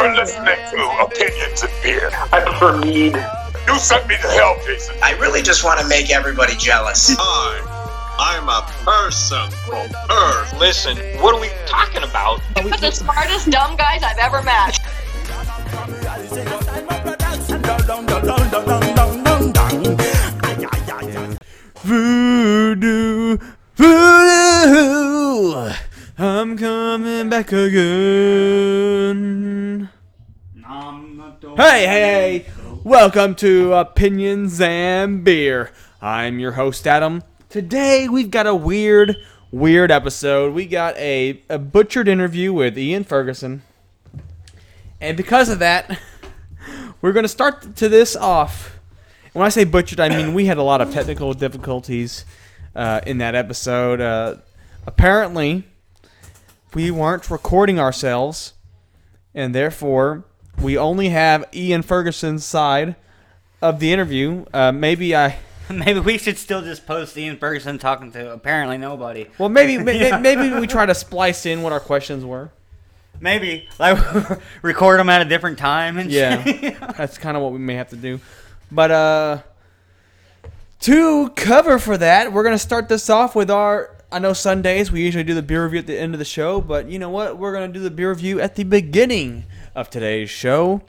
You're listening to Opinions and Beer. I prefer mead. You sent me to hell, Jason. I really just want to make everybody jealous. I, I'm a person from Earth. Listen, what are we talking about? We're the smartest dumb guys I've ever met. Voodoo, voodoo, I'm coming back again. Hey, hey, welcome to Opinions and Beer. I'm your host, Adam. Today we've got a weird, weird episode. We got a, a butchered interview with Ian Ferguson. And because of that, we're going to start to this off. When I say butchered, I mean we had a lot of technical difficulties uh, in that episode. Uh, apparently, we weren't recording ourselves, and therefore we only have Ian Ferguson's side of the interview. Uh, maybe I. Maybe we should still just post Ian Ferguson talking to apparently nobody. Well, maybe may- maybe we try to splice in what our questions were. Maybe like record them at a different time and Yeah, that's kind of what we may have to do. But uh, to cover for that, we're gonna start this off with our. I know Sundays we usually do the beer review at the end of the show, but you know what? We're gonna do the beer review at the beginning of today's show.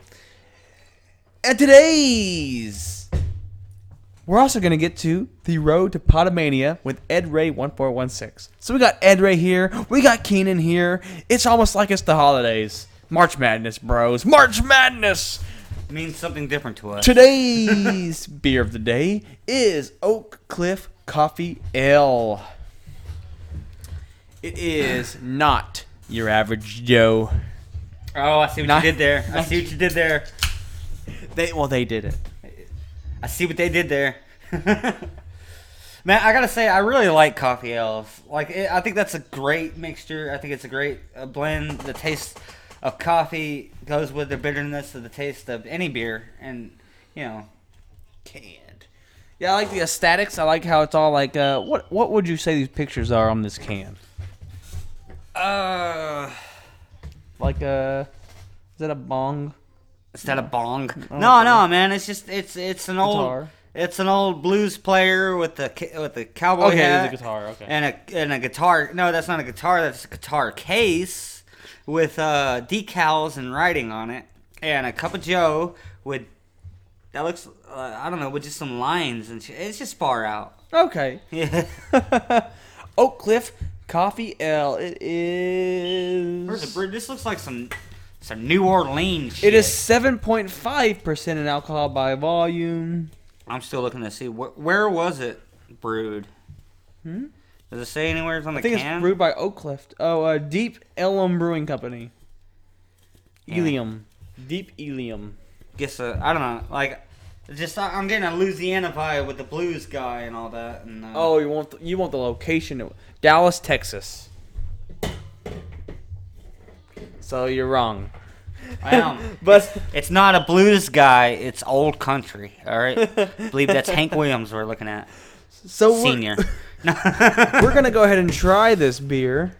And today's, we're also gonna get to the road to Potomania with Ed Ray one four one six. So we got Ed Ray here, we got Keenan here. It's almost like it's the holidays. March Madness, bros. March Madness. means something different to us. Today's beer of the day is Oak Cliff Coffee Ale. It is not your average Joe. Oh, I see what Not- you did there. I see what you did there. They well, they did it. I see what they did there. Man, I gotta say, I really like coffee ales. Like, it, I think that's a great mixture. I think it's a great uh, blend. The taste of coffee goes with the bitterness of the taste of any beer, and you know, Canned. Yeah, I like the aesthetics. I like how it's all like. Uh, what what would you say these pictures are on this can? uh, Like uh, is that a bong is that a bong? No, know. no, man. It's just it's it's an old it's an old blues player with the with the cowboy Okay, hat. a guitar. Okay. and a and a guitar. No, that's not a guitar. That's a guitar case with uh, decals and writing on it, and a cup of Joe with that looks. Uh, I don't know, with just some lines and shit. It's just far out. okay. Yeah. Oak Cliff Coffee Ale. It is. Where's the brew? This looks like some some New Orleans. Shit. It is seven point five percent in alcohol by volume. I'm still looking to see wh- where was it brewed. Hmm. Does it say anywhere it's on the I think can? it's brewed by Oak Cliff. Oh, uh, Deep Ellum Brewing Company. Yeah. Ellum. Deep Ellum. Guess uh, I don't know. Like, just I'm getting a Louisiana vibe with the blues guy and all that. And, uh, Oh, you want the, you want the location? Dallas, Texas. So you're wrong. I am. But It's not a blues guy. It's old country. All right. I believe that's Hank Williams we're looking at. so we're- Senior. We're gonna go ahead and try this beer.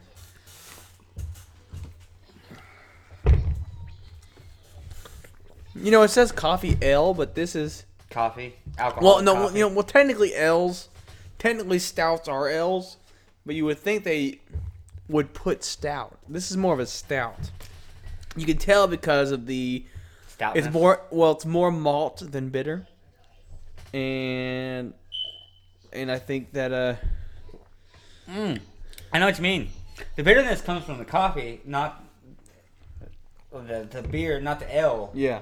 You know, it says coffee ale, but this is coffee, alcohol. well, no, coffee. you know, well, technically ales, technically stouts are ales, but you would think they would put stout. This is more of a stout. You can tell because of the Stoutness. it's more well, it's more malt than bitter, and and I think that uh I know what you mean. The bitterness comes from the coffee, not the the beer, not the ale. yeah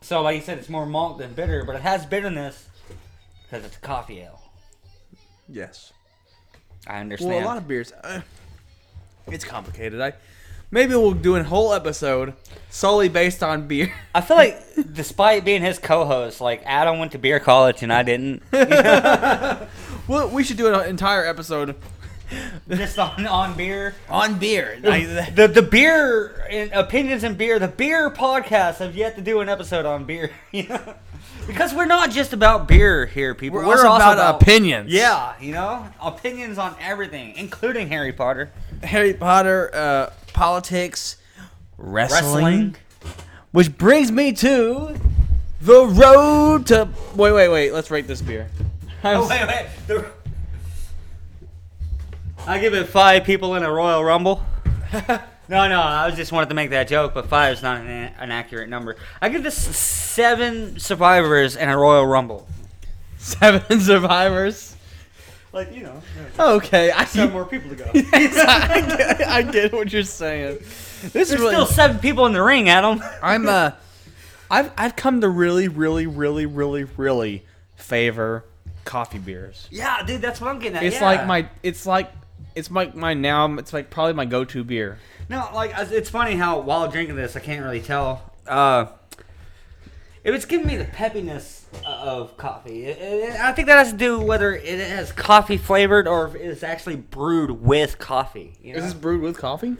So, like you said, it's more malt than bitter, but it has bitterness because it's a coffee ale. yes. I understand. Well, a lot of beers. Uh, it's complicated. I maybe we'll do a whole episode solely based on beer. I feel like, despite being his co-host, like Adam went to beer college and I didn't. well, we should do an entire episode Just on on beer. on beer. I- The the beer in, opinions and beer. The beer podcast have yet to do an episode on beer. Because we're not just about beer here, people. We're also about opinions. Yeah, you know, opinions on everything, including Harry Potter. Harry Potter, uh, politics, wrestling. Wrestling. Which brings me to the road to. Wait, wait, wait. Let's rate this beer. Oh wait, wait. The... I give it five people in a Royal Rumble. no, no, I was just wanted to make that joke, but five is not an, an accurate number. I give this seven survivors in a Royal Rumble. Seven survivors. Like you know, Okay, I seven more people to go. I, get, I get what you're saying. This is There's really. still seven people in the ring, Adam. I'm uh, I've I've come to really, really, really, really, really favor coffee beers. Yeah, dude, that's what I'm getting at. It's yeah. like my. It's like. It's my my now. It's like probably my go-to beer. No, like it's funny how while drinking this, I can't really tell. Uh, it was giving me the peppiness uh, of coffee. It- it- I think that has to do whether it has coffee flavored or if it's actually brewed with coffee. You know? Is this brewed with coffee?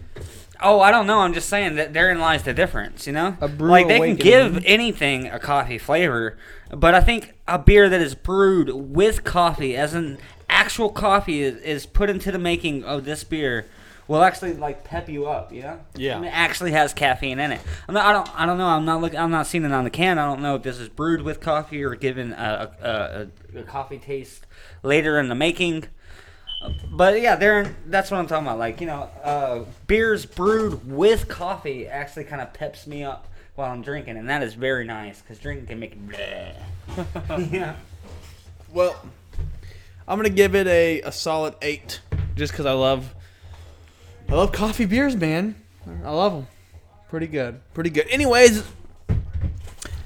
oh, I don't know. I'm just saying that therein lies the difference. You know, like they can give anything a coffee flavor, but I think a beer that is brewed with coffee, as in actual coffee, is, is put into the making of this beer. Will actually like pep you up, you know. Yeah. Mean, it actually has caffeine in it. I'm not, I don't. I don't know. I'm not looking. I'm not seeing it on the can. I don't know if this is brewed with coffee or given a, a, a, a coffee taste later in the making. But yeah, they're that's what I'm talking about. Like you know, uh, beers brewed with coffee actually kind of peps me up while I'm drinking, and that is very nice because drinking can make yeah. Well, I'm gonna give it a, a solid eight, just because I love I love coffee beers, man. I love them. Pretty good, pretty good. Anyways,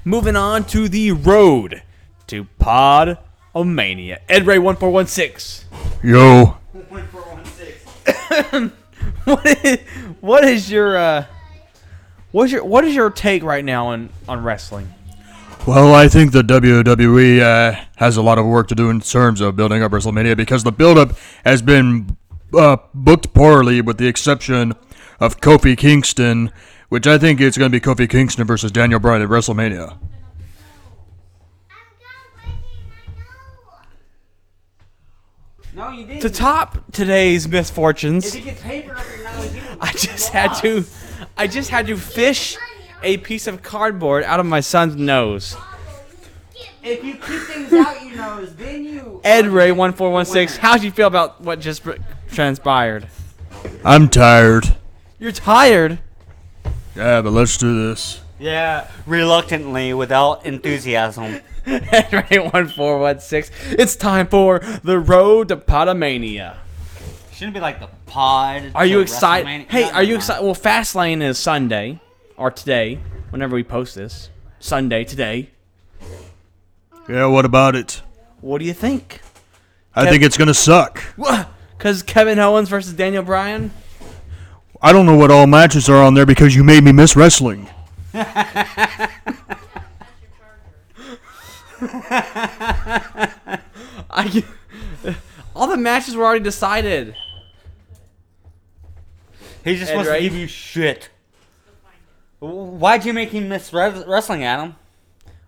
moving on to the road to Pod Omania. Ed Ray one four one six. Yo. What is what is your uh what's your what is your take right now on on wrestling? Well, I think the WWE uh, has a lot of work to do in terms of building up WrestleMania because the build-up has been uh, booked poorly, with the exception of Kofi Kingston, which I think it's going to be Kofi Kingston versus Daniel Bryan at WrestleMania. No, you didn't. To top today's misfortunes. If you get paper up your nose, you I just had to I just had to fish a piece of cardboard out of my son's nose. If you keep things out your nose, then you. Ed Ray one four one six. How do you feel about what just transpired? I'm tired. You're tired. Yeah, but let's do this. Yeah, reluctantly, without enthusiasm. Ed Ray one four one six. It's time for the road to Potomania. Shouldn't be like the pod. Are you excited? Hey, are you no, no. excited? Well, Fastlane is Sunday or today, whenever we post this. Sunday today. Yeah, what about it? What do you think? I Kev- think it's going to suck. Because Kevin Owens versus Daniel Bryan. I don't know what all matches are on there because you made me miss wrestling. I, all the matches were already decided. He just Ed wants Ray? to give you shit. Why'd you make him miss res- wrestling, Adam?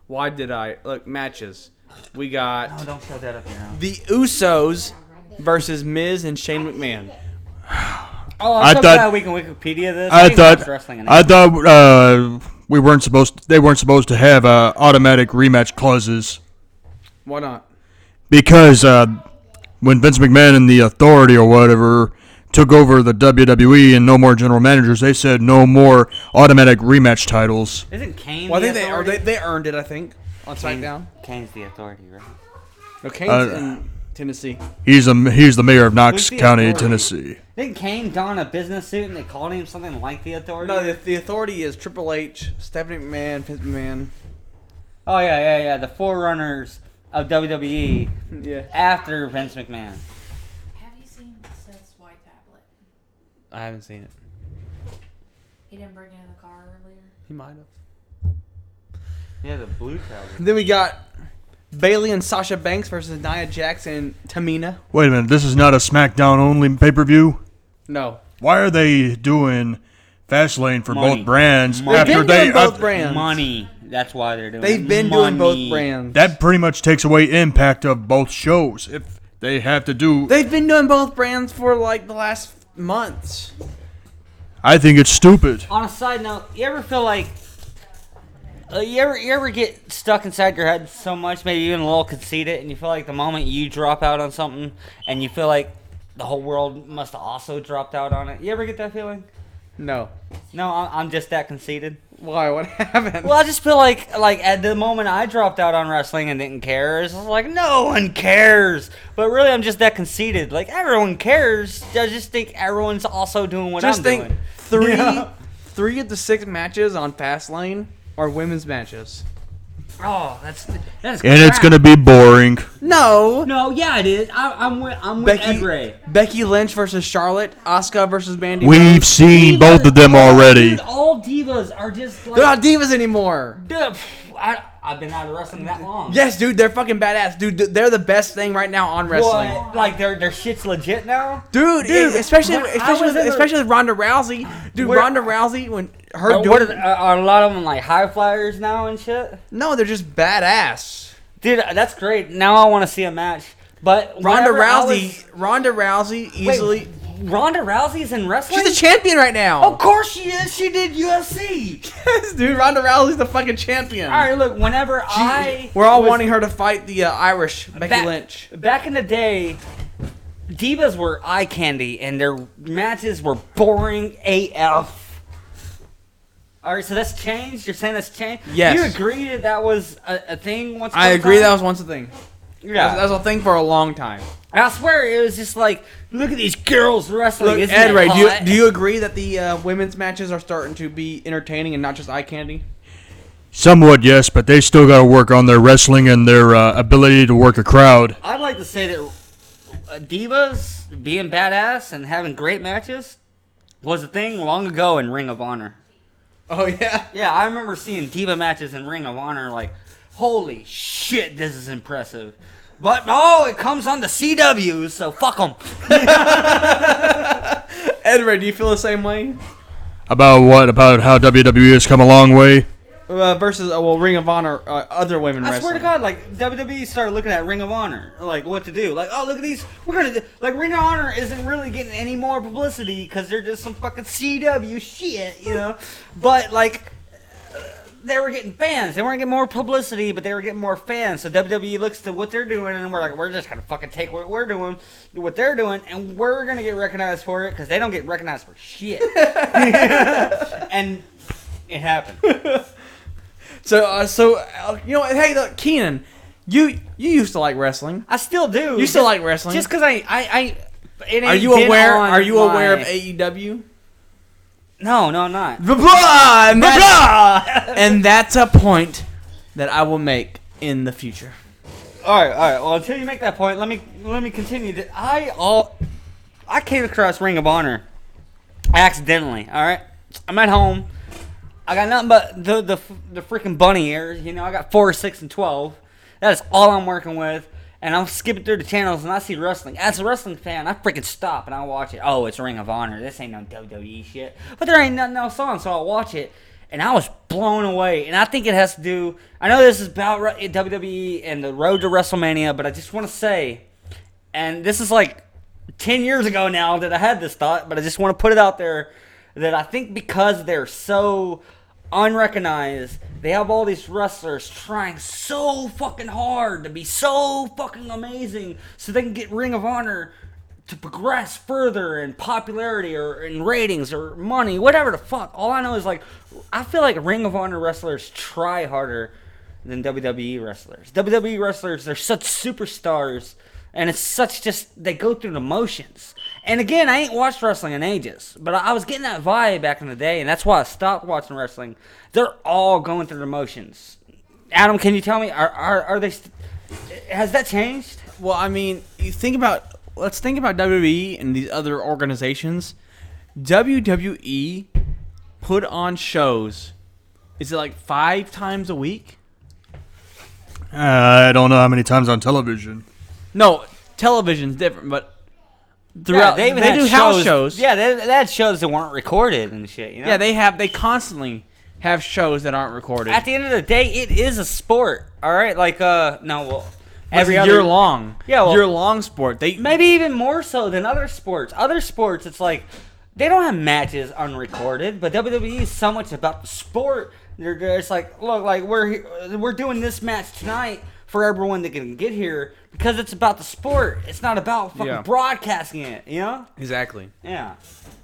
Why did I look matches? We got Oh, don't show that up here now. the Usos versus Miz and Shane McMahon. Oh, I I'm so thought- glad we can Wikipedia this. I didn't watch thought wrestling in I thought uh, we weren't supposed they weren't supposed to have uh, automatic rematch clauses Why not? because uh, when Vince McMahon and the Authority or whatever took over the WWE and no more general managers, they said no more automatic rematch titles. Isn't Kane Well, I the think they, or authority? they they earned it. I think on Kane- SmackDown. Kane's the authority, right? No, Kane's Uh, in Tennessee. He's a he's the mayor of Knox County, Authority? Tennessee. Didn't Kane don a business suit and they called him something like the authority? No, the, the authority is Triple H, Stephanie McMahon, Vince McMahon. oh yeah, yeah, yeah. The forerunners of WWE Yeah, after Vince McMahon. Have you seen Seth's white tablet? I haven't seen it. He didn't bring it in the car earlier. He might have. Yeah, the blue tablet. Then we got Bayley and Sasha Banks versus Nia Jax and Tamina. Wait a minute, this is not a SmackDown only pay per view. No, Why are they doing Fastlane for Money. both brands Money. after They've been they doing both uh, brands. Money. That's why they're doing. They've it. been doing both Money. brands. That pretty much takes away impact of both shows if they have to do. They've been doing both brands for like the last months. I think it's stupid. On a side note, you ever feel like uh, you ever you ever get stuck inside your head so much, maybe even a little conceited, and you feel like the moment you drop out on something, and you feel like the whole world must have also dropped out on it. You ever get that feeling? No. No, I'm, I'm just that conceited. Why? What happened? Well, I just feel like like at the moment I dropped out on wrestling and didn't care, it's like no one cares. But really, I'm just that conceited. Like everyone cares. I just think everyone's also doing what Just I'm think doing. three, Yeah. three of the six matches on Fastlane are women's matches. Oh, that's that's. And it's gonna be boring. No. No, yeah, it is. I, I'm with I'm with Becky, Ed Ray. Becky Lynch versus Charlotte, Asuka versus Mandy. We've Rose. seen both of them already. Dude, all divas are just like. They're not divas anymore. Dude, I, I've been out of wrestling that long. Yes, dude, they're fucking badass, dude. They're the best thing right now on wrestling. Like their their shit's legit now. Dude, Dude, especially especially with, especially with Ronda Rousey, dude. Where- Ronda Rousey when her Are, doing what are, are uh, a lot of them like high flyers now and shit? no, they're just badass. Dude, uh, that's great. Now I want to see a match. But Ronda Rousey, Ronda Rousey easily. Wait, Ronda Rousey's in wrestling. She's a champion right now. Of course she is. She did UFC. yes, dude. Ronda Rousey's the fucking champion. All right, look. Whenever She- I we're all was- wanting her to fight the uh, Irish Becky back, Lynch. Back in the day, divas were eye candy, and their matches were boring AF. All right, so that's changed. You're saying that's changed. Yes. You agree that that was a, a thing once. I agree. time? That was once a thing. Yeah. That was, that was a thing for a long time. I swear it was just like, look at these girls wrestling. Look, Isn't Ed that Ray, do you, hot? do you agree that the uh, women's matches are starting to be entertaining and not just eye candy? Somewhat, yes, but they still got to work on their wrestling and their uh, ability to work a crowd. I'd like to say that uh, divas being badass and having great matches was a thing long ago in Ring of Honor. Oh yeah. Yeah, I remember seeing diva matches in Ring of Honor. Like, holy shit, this is impressive. But oh, it comes on the CW, so fuck them. Ed Ray, do you feel the same way? About what? About how WWE has come a long way? Uh, versus uh, well, Ring of Honor, uh, other women I wrestling. swear to God, like WWE started looking at Ring of Honor, like what to do. Like, oh look at these, we're gonna do, like Ring of Honor isn't really getting any more publicity because they're just some fucking CW shit, you know. But like, they were getting fans. They weren't getting more publicity, but they were getting more fans. So WWE looks to what they're doing, and we're like, we're just gonna fucking take what we're doing, do what they're doing, and we're gonna get recognized for it because they don't get recognized for shit. and it happened. So, uh, so uh, you know, hey, look, Keenan, you you used to like wrestling. I still do. You still Just- like wrestling? Just because I, I, I it Are you aware? Are you aware of AEW? No, no, I'm not. Blah, blah, and, that's, and that's a point that I will make in the future. all right, all right. Well, until you make that point, let me let me continue. That I all I came across Ring of Honor accidentally. All right, I'm at home. I got nothing but the the the freaking bunny ears. You know, I got four, six, and twelve. That is all I'm working with. And I'm skipping through the channels and I see wrestling. As a wrestling fan, I freaking stop and I watch it. Oh, it's Ring of Honor. This ain't no WWE shit. But there ain't nothing else on, so I'll watch it. And I was blown away. And I think it has to do. I know this is about eh, WWE and the road to WrestleMania, but I just want to say, and this is like 10 years ago now that I had this thought, but I just want to put it out there that I think because they're so unrecognized, they have all these wrestlers trying so fucking hard to be so fucking amazing so they can get Ring of Honor to progress further in popularity or in ratings or money, whatever the fuck. All I know is like, I feel like Ring of Honor wrestlers try harder than WWE wrestlers. WWE wrestlers, they're such superstars, and it's such just they go through the motions. And again, I ain't watched wrestling in ages, but I I was getting that vibe back in the day, and that's why I stopped watching wrestling. They're all going through the motions. Adam, can you tell me are are, are they? St- has that changed? Well, I mean, you think about let's think about WWE and these other organizations. WWE put on shows. Is it like five times a week? Uh, I don't know how many times on television. No, television's different, but throughout even they had do house shows. Yeah, they, they had shows that weren't recorded and shit. You know? yeah, they have they constantly have shows that aren't recorded. At the end of the day, it is a sport. All right, like uh, no, well, every every other year long. Yeah, well- year long sport. They maybe even more so than other sports. Other sports, it's like they don't have matches unrecorded, but WWE is so much about the sport. They're just like, look, like we're we're doing this match tonight for everyone that can get here because it's about the sport. It's not about fucking Yeah. broadcasting it. You know? Exactly. Yeah.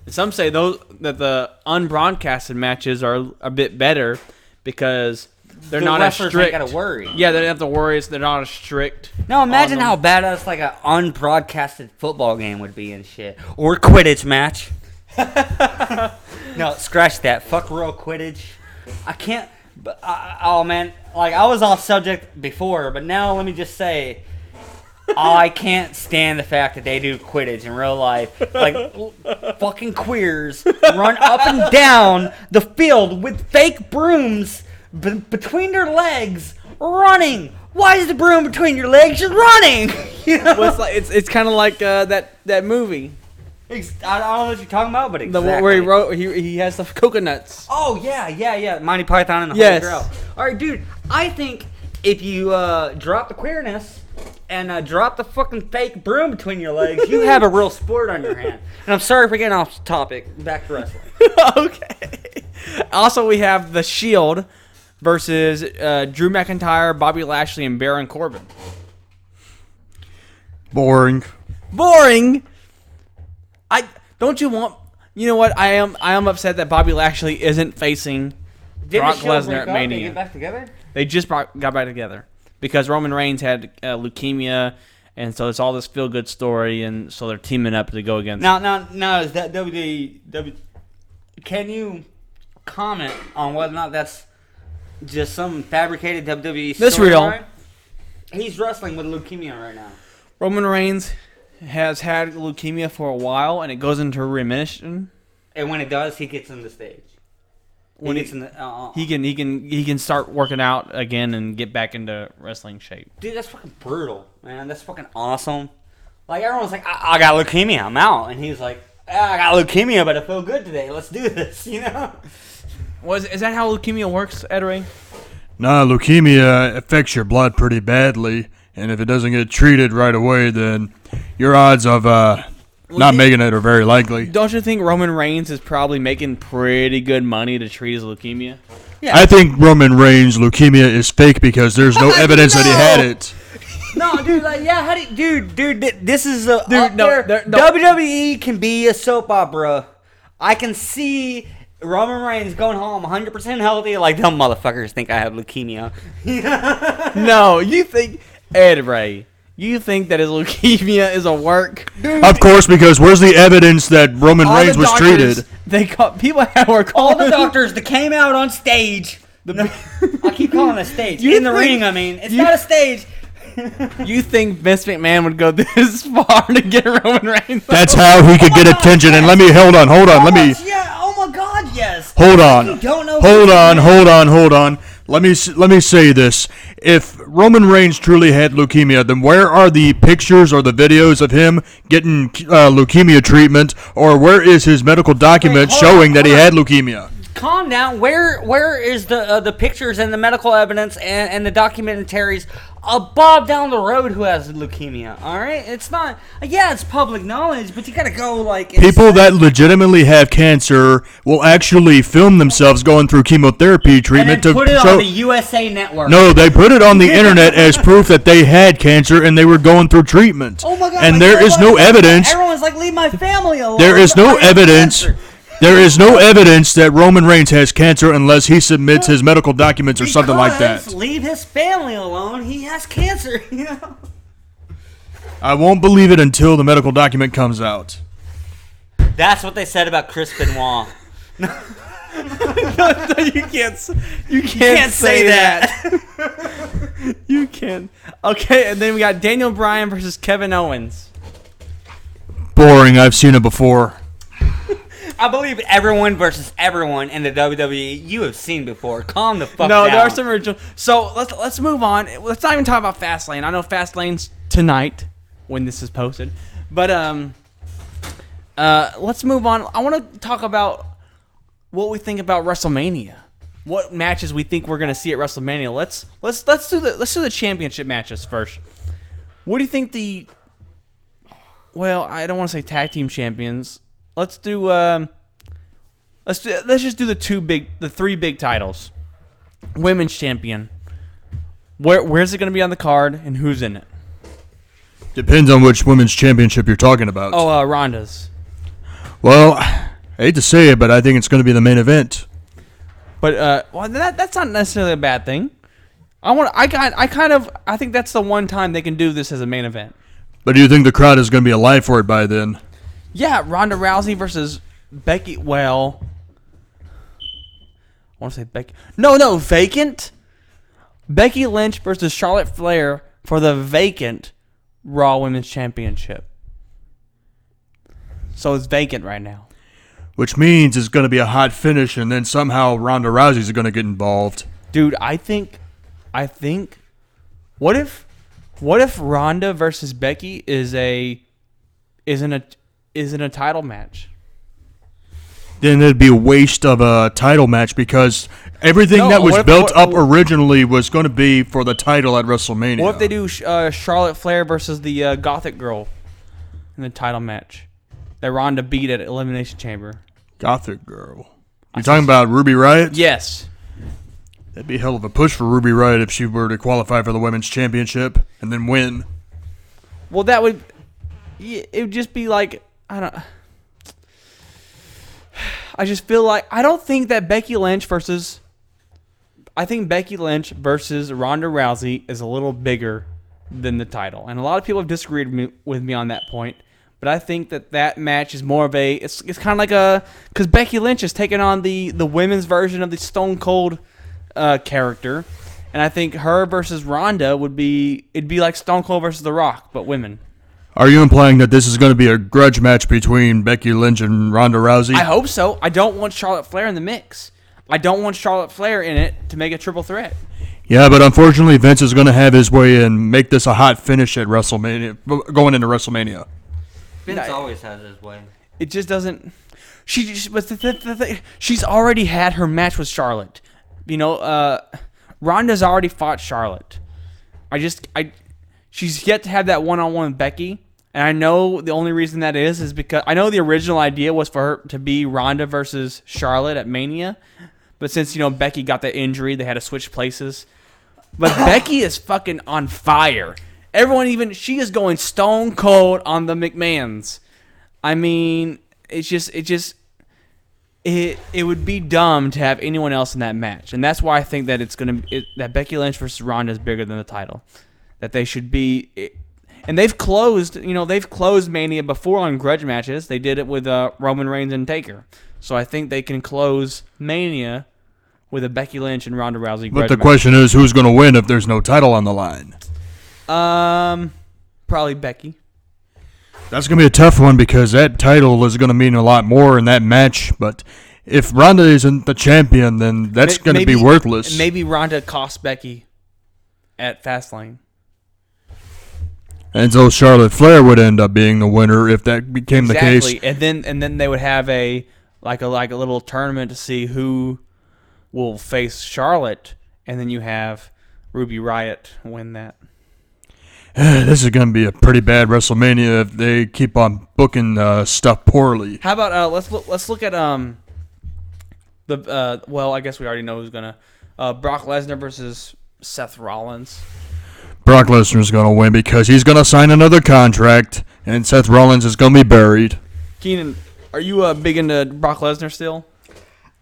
Some say those that the unbroadcasted matches are a bit better because they're The not as wrestlers ain't strict. gotta worry. Yeah, they don't have to worry. It's, they're not as strict. Now imagine how badass like an unbroadcasted football game would be and shit, or Quidditch match. no, scratch that. Fuck real Quidditch. I can't. But I, oh man, like I was off subject before, but now let me just say, I can't stand the fact that they do Quidditch in real life. Like l- fucking queers run up and down the field with fake brooms b- between their legs, running. Why is the broom between your legs? You're running. you know? Well, it's like it's, it's kind of like uh, that that movie, Ex- I don't know what you're talking about, but the exactly. one where he wrote he, he has the coconuts. Oh yeah, yeah, yeah. Monty Python and the Yes. Holy Grail. All right, dude. I think if you uh, drop the queerness and uh, drop the fucking fake broom between your legs, you have a real sport on your hand. And I'm sorry for getting off topic. Back to wrestling. okay. Also, we have the Shield versus uh, Drew McIntyre, Bobby Lashley, and Baron Corbin. Boring. Boring. I don't you want. You know what? I am I am upset that Bobby Lashley isn't facing Did Brock the Lesnar at up? They Mania. get back together? They just brought, got back together because Roman Reigns had uh, leukemia, and so it's all this feel good story, and so they're teaming up to go against. Now, now, now, is that WWE? W, can you comment on whether or not that's just some fabricated WWE? That's real. storyline? He's wrestling with leukemia right now. Roman Reigns has had leukemia for a while, and it goes into remission. And when it does, he gets on the stage. When he he- gets in the, uh, He can he can he can start working out again and get back into wrestling shape. dude, that's fucking brutal, man. That's fucking awesome. Like everyone's like, I, I got leukemia, I'm out, and he's like, "Ah, I got leukemia, but I feel good today. Let's do this, you know? Was is that how leukemia works, Ed Ray? Nah, leukemia affects your blood pretty badly, and if it doesn't get treated right away, then your odds of uh, not making it are very likely. Don't you think Roman Reigns is probably making pretty good money to treat his leukemia? I think Roman Reigns' leukemia is fake because there's no evidence that he had it. No, dude, like, yeah, how do you, dude, dude, thi- this is a Dude, up no, there. there- no. WWE can be a soap opera. I can see Roman Reigns going home 100% healthy, like them motherfuckers think I have leukemia. No, you think Ed Ray? You think that his leukemia is a work? Of course, because where's the evidence that Roman All Reigns was doctors, treated? They call people were All calling the doctors that came out on stage. I keep calling it a stage. You In the think- ring, I mean. It's you- not a stage. You think Vince McMahon would go this far to get Roman Reigns? That's how he could get oh attention. And let me hold on, hold on, let me oh Yeah, oh my god, yes. hold on, You don't know hold who- on, hold on, hold on. Let me let me say this: If Roman Reigns truly had leukemia, then where are the pictures or the videos of him getting uh, leukemia treatment, or where is his medical document hold showing on, that he hold had leukemia? calm down. Where where is the uh, the pictures and the medical evidence and, and the documentaries of Bob down the road who has leukemia? All right, it's not. Yeah, it's public knowledge, but you gotta go like People insane. that legitimately have cancer will actually film themselves going through chemotherapy treatment to put it show. on the USA Network. No, they put it on the internet as proof that they had cancer and they were going through treatment. Oh my god! And like, there is no evidence. Everyone's like, leave my family alone. There is no evidence. cancer." There is no evidence that Roman Reigns has cancer unless he submits his medical documents or something like Because that. Leave his family alone. He has cancer. You know. I won't believe it until the medical document comes out. That's what they said about Chris Benoit. No, you can't. s- You can't, can't say, say that. you can't. Okay, and then we got Daniel Bryan versus Kevin Owens. Boring. I've seen it before. I believe everyone versus everyone in the WWE you have seen before. Calm the fuck no, down. there are some original. So let's let's move on. Let's not even talk about Fastlane. I know Fastlane's tonight when this is posted, but um, uh, let's move on. I want to talk about what we think about WrestleMania. What matches we think we're gonna see at WrestleMania? Let's let's let's do the let's do the championship matches first. What do you think the? Well, I don't want to say tag team champions. Let's do um, let's do, let's just do the two big, the three big titles. Women's champion. Where where's it going to be on the card and who's in it? Depends on which women's championship you're talking about. Oh, uh, Ronda's. Well, I hate to say it, but I think it's going to be the main event. But uh, well, that that's not necessarily a bad thing. I want I got I kind of I think that's the one time they can do this as a main event. But do you think the crowd is going to be alive for it by then? Yeah, Ronda Rousey versus Becky. Well, I want to say Becky. No, no, vacant. Becky Lynch versus Charlotte Flair for the vacant Raw Women's Championship. So it's vacant right now. Which means it's going to be a hot finish, and then somehow Ronda Rousey's going to get involved. Dude, I think, I think, what if, what if Ronda versus Becky is a, isn't a, isn't a title match? Then it'd be a waste of a title match because everything No, that was what if- built what- up originally was going to be for the title at WrestleMania. What if they do uh, Charlotte Flair versus the uh, Gothic Girl in the title match that Ronda beat at Elimination Chamber? Gothic Girl. You're talking about Ruby Riott? Yes. That'd be a hell of a push for Ruby Riott if she were to qualify for the women's championship and then win. Well, that would, it would just be like I don't. I just feel like I don't think that Becky Lynch versus. I think Becky Lynch versus Ronda Rousey is a little bigger than the title, and a lot of people have disagreed with me, on that point. But I think that that match is more of a. It's, it's kind of like a because Becky Lynch is taking on the the women's version of the Stone Cold uh, character, and I think her versus Ronda would be it'd be like Stone Cold versus The Rock, but women. Are you implying that this is going to be a grudge match between Becky Lynch and Ronda Rousey? I hope so. I don't want Charlotte Flair in the mix. I don't want Charlotte Flair in it to make a triple threat. yeah, but unfortunately, Vince is going to have his way and make this a hot finish at WrestleMania, going into WrestleMania. Vince I- always has his way. It just doesn't. She just, but the, the, the, thing- she's already had her match with Charlotte. You know, uh, Ronda's already fought Charlotte. I just, I, she's yet to have that one on one with Becky. And I know the only reason that is is because I know the original idea was for her to be Ronda versus Charlotte at Mania, but since you know Becky got the injury, they had to switch places. But Becky is fucking on fire. Everyone even she is going stone cold on the McMahons. I mean, it's just it just it it would be dumb to have anyone else in that match, and that's why I think that it's gonna it, that Becky Lynch versus Ronda is bigger than the title. That they should be, and they've closed you know they've closed Mania before on grudge matches. They did it with uh, Roman Reigns and Taker, so I think they can close Mania with a Becky Lynch and Ronda Rousey. But the match. question is, who's going to win if there's no title on the line? um, probably Becky. That's going to be a tough one because that title is going to mean a lot more in that match. But if Ronda isn't the champion, then that's going to be worthless. Maybe Ronda cost Becky at Fastlane. And so Charlotte Flair would end up being the winner if that became the exactly. case. And then and then they would have a like a like a little tournament to see who will face Charlotte, and then you have Ruby Riott win that. this is going to be a pretty bad WrestleMania if they keep on booking uh, stuff poorly. How about uh, let's look let's look at um the uh well I guess we already know who's gonna uh Brock Lesnar versus Seth Rollins. Brock Lesnar's going to win because he's going to sign another contract, and Seth Rollins is going to be buried. Keenan, are you uh big into Brock Lesnar still?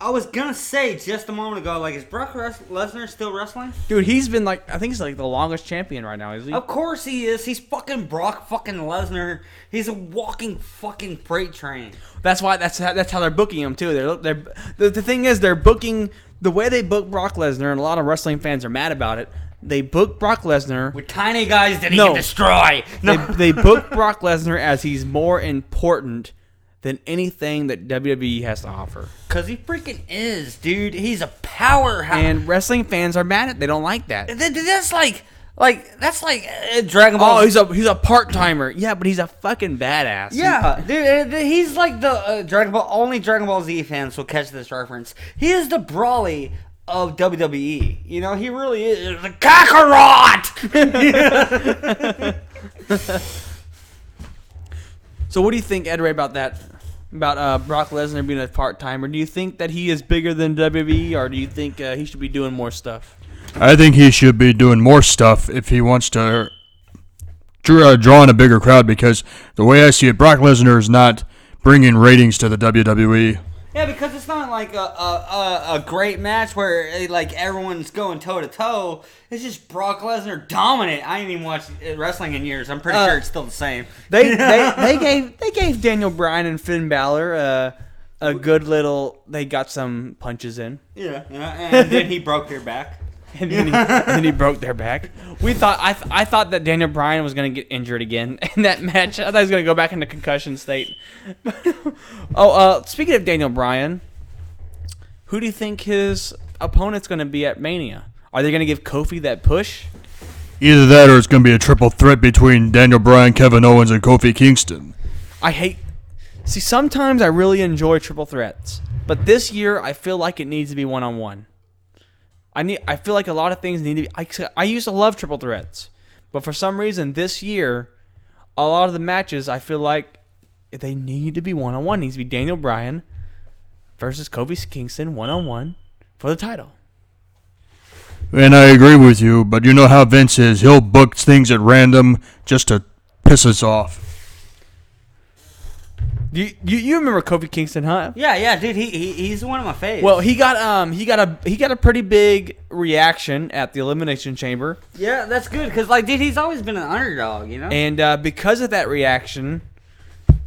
I was gonna say just a moment ago, like, is Brock Res- Lesnar still wrestling? Dude, he's been like I think he's like the longest champion right now, is he? Of course he is. He's fucking Brock fucking Lesnar. He's a walking fucking freight train. That's why that's how, that's how they're booking him too. They're they're the, the thing is they're booking the way they book Brock Lesnar, and a lot of wrestling fans are mad about it. They book Brock Lesnar. With tiny guys that he No. can destroy. They, No. they book Brock Lesnar as he's more important than anything that WWE has to offer. Cause he freaking is, dude. He's a powerhouse. And wrestling fans are mad at. They don't like that. Th- th- that's like, like that's like uh, Dragon Ball. Oh, he's a he's a part timer. Yeah, but he's a fucking badass. Yeah, dude, uh, he's like the uh, Dragon Ball. Only Dragon Ball Z fans will catch this reference. He is the Broly of WWE. You know, he really is a Kakarot. So what do you think, Ed Ray, about that about uh, Brock Lesnar being a part timer. Do you think that he is bigger than WWE, or do you think uh, he should be doing more stuff? I think he should be doing more stuff if he wants to dr- uh, draw in a bigger crowd because the way I see it, Brock Lesnar is not bringing ratings to the. WWE. Yeah, because it's not like a, a, a, a great match where eh, like everyone's going toe to toe. It's just Brock Lesnar dominant. I ain't even watched eh, wrestling in years. I'm pretty Uh, sure it's still the same. They they, they gave they gave Daniel Bryan and Finn Balor uh, a good little. They got some punches in. yeah, yeah, and then he broke their back. and then, he, and then he broke their back. We thought I, th- I thought that Daniel Bryan was gonna get injured again in that match. I thought he was gonna go back into concussion state. oh, uh, speaking of Daniel Bryan, who do you think his opponent's gonna be at Mania? Are they gonna give Kofi that push? Either that or it's going to be a triple threat between Daniel Bryan, Kevin Owens, and Kofi Kingston. I hate. See, sometimes I really enjoy triple threats, but this year I feel like it needs to be one on one. I need. I feel like a lot of things need to be. I, I used to love triple threats, but for some reason this year, a lot of the matches I feel like they need to be one on one. Needs to be Daniel Bryan versus Kofi Kingston one on one for the title. And I agree with you, but you know how Vince is. He'll book things at random just to piss us off. You you, you remember Kofi Kingston, huh? Yeah, yeah, dude. He, he he's one of my faves. Well, he got um he got a he got a pretty big reaction at the elimination chamber. yeah, that's good because like, dude, he's always been an underdog, you know. And uh, because of that reaction,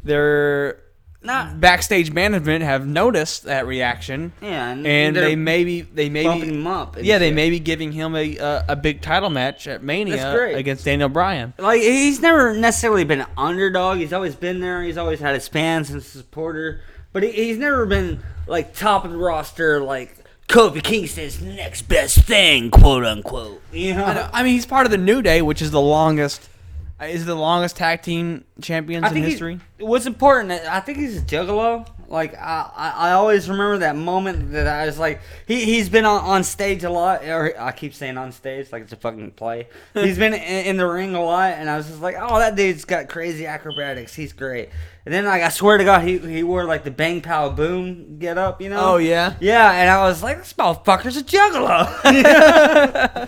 their Not backstage management have noticed that reaction, yeah, and, and they maybe they bumping maybe him up. yeah they shit. may be giving him a uh, a big title match at Mania against Daniel Bryan. like he's never necessarily been an underdog. He's always been there. He's always had his fans and supporter, but he, he's never been like top of the roster, like Kofi Kingston's next best thing, quote unquote. You know, I, mean, he's part of the New Day, which is the longest is the longest tag team champions I in think history. He, what's important, I think he's a juggalo. Like I, I, I always remember that moment that I was like, he he's been on, on stage a lot, or I keep saying on stage like it's a fucking play. he's been in, in the ring a lot, and I was just like, oh, that dude's got crazy acrobatics. He's great. And then like I swear to God, he he wore like the Bang Pow Boom get up, you know? Oh yeah, Yeah, and I was like, this motherfucker's a juggalo.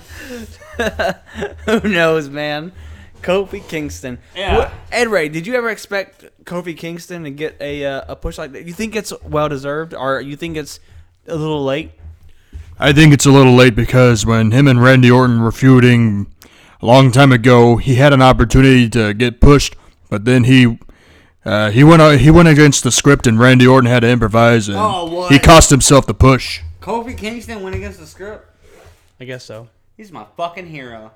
who knows, man? Kofi Kingston. Yeah. What- Ed Ray, did you ever expect Kofi Kingston to get a uh, a push like that? You think it's well deserved, or you think it's a little late? I think it's a little late because when him and Randy Orton were feuding a long time ago, he had an opportunity to get pushed, but then he uh, he went out, he went against the script and Randy Orton had to improvise and Oh, he cost himself the push. Kofi Kingston went against the script. I guess so. He's my fucking hero.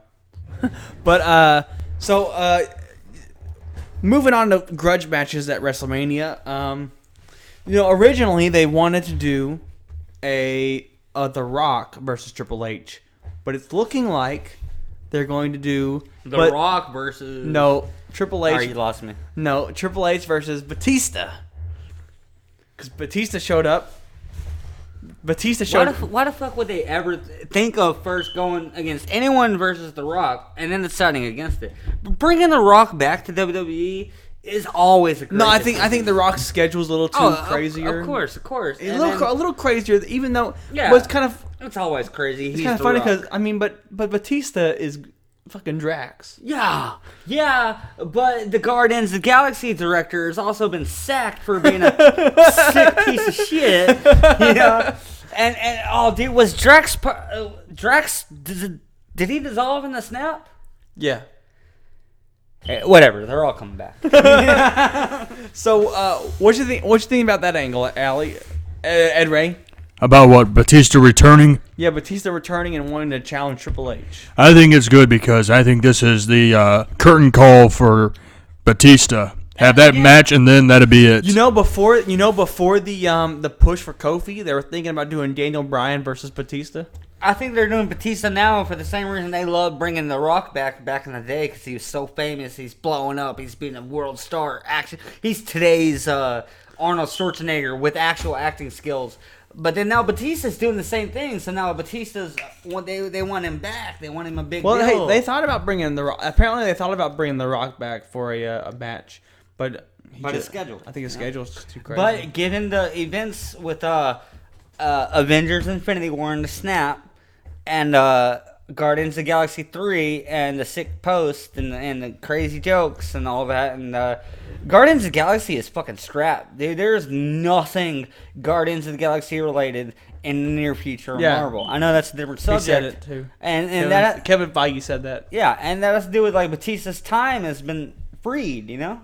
But uh, so uh, moving on to grudge matches at WrestleMania. Um, you know, originally they wanted to do a uh, The Rock versus Triple H, but it's looking like they're going to do The but- Rock versus No, Triple H. Sorry, you lost me. No, Triple H versus Batista. Because Batista showed up. Batista Why showed the, why the fuck would they ever think of first going against anyone versus The Rock and then deciding against it? But bringing The Rock back to WWE is always a great No, I think I decision. think the Rock's schedule's a little too Oh, of- crazier. Of course, of course. a And little, then- a little crazier, even though. Yeah. but it's kind of it's always crazy. it's He's kind of funny because I mean, but but Batista is fucking Drax. Yeah, yeah, but the Guardians of the Galaxy director has also been sacked for being a sick piece of shit. You know, and and oh, dude, was Drax uh, Drax did, did he dissolve in the snap? Yeah. Eh, whatever, they're all coming back. So, uh, what you think? What you think about that angle, Allie? Ed, Ed Ray? About what Batista returning? Yeah, Batista returning and wanting to challenge Triple H. I think it's good because I think this is the uh, curtain call for Batista. Have that match and then that'll be it. You know, before you know before the um the push for Kofi, they were thinking about doing Daniel Bryan versus Batista. I think they're doing Batista now for the same reason they loved bringing The Rock back back in the day because he was so famous. He's blowing up. He's being a world star. Action. He's today's uh, Arnold Schwarzenegger with actual acting skills. But then now Batista's doing the same thing. So now Batista's want they they want him back. They want him a big Well, deal. hey, they thought about bringing the Rock. Apparently, they thought about bringing the Rock back for a uh, a match, but But his schedule. I think his you know? schedule is just too crazy. But given the events with uh, uh, Avengers Infinity War and the Snap and uh, Guardians of the Galaxy 3 and the sick post and the, and the crazy jokes and all that and uh, Guardians of the Galaxy is fucking scrap. Dude, there's nothing Guardians of the Galaxy related in the near future of Yeah. Marvel. I know that's a different subject. he said it too. And and Kevin, that Kevin Feige said that. yeah, and that has to do with like Batista's time has been freed, you know?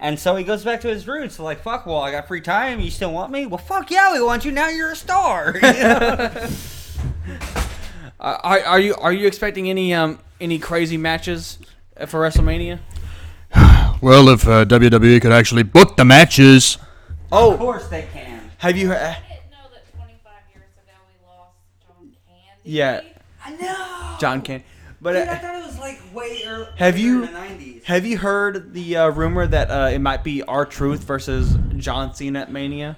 And so he goes back to his roots, like, fuck, well, I got free time, you still want me? Well, fuck yeah, we want you, now you're a star. you know? Uh, are, are you are you expecting any um any crazy matches uh, for WrestleMania? Well, if uh, WWE could actually book the matches, Oh, of course they can. have you? Uh, I didn't know that 25 years ago we lost John Candy. Yeah. I know. John Can, but Dude, I uh, thought it was like way early. Have you- in the 90s. have you heard the uh, rumor that uh, it might be R-Truth versus John Cena at Mania?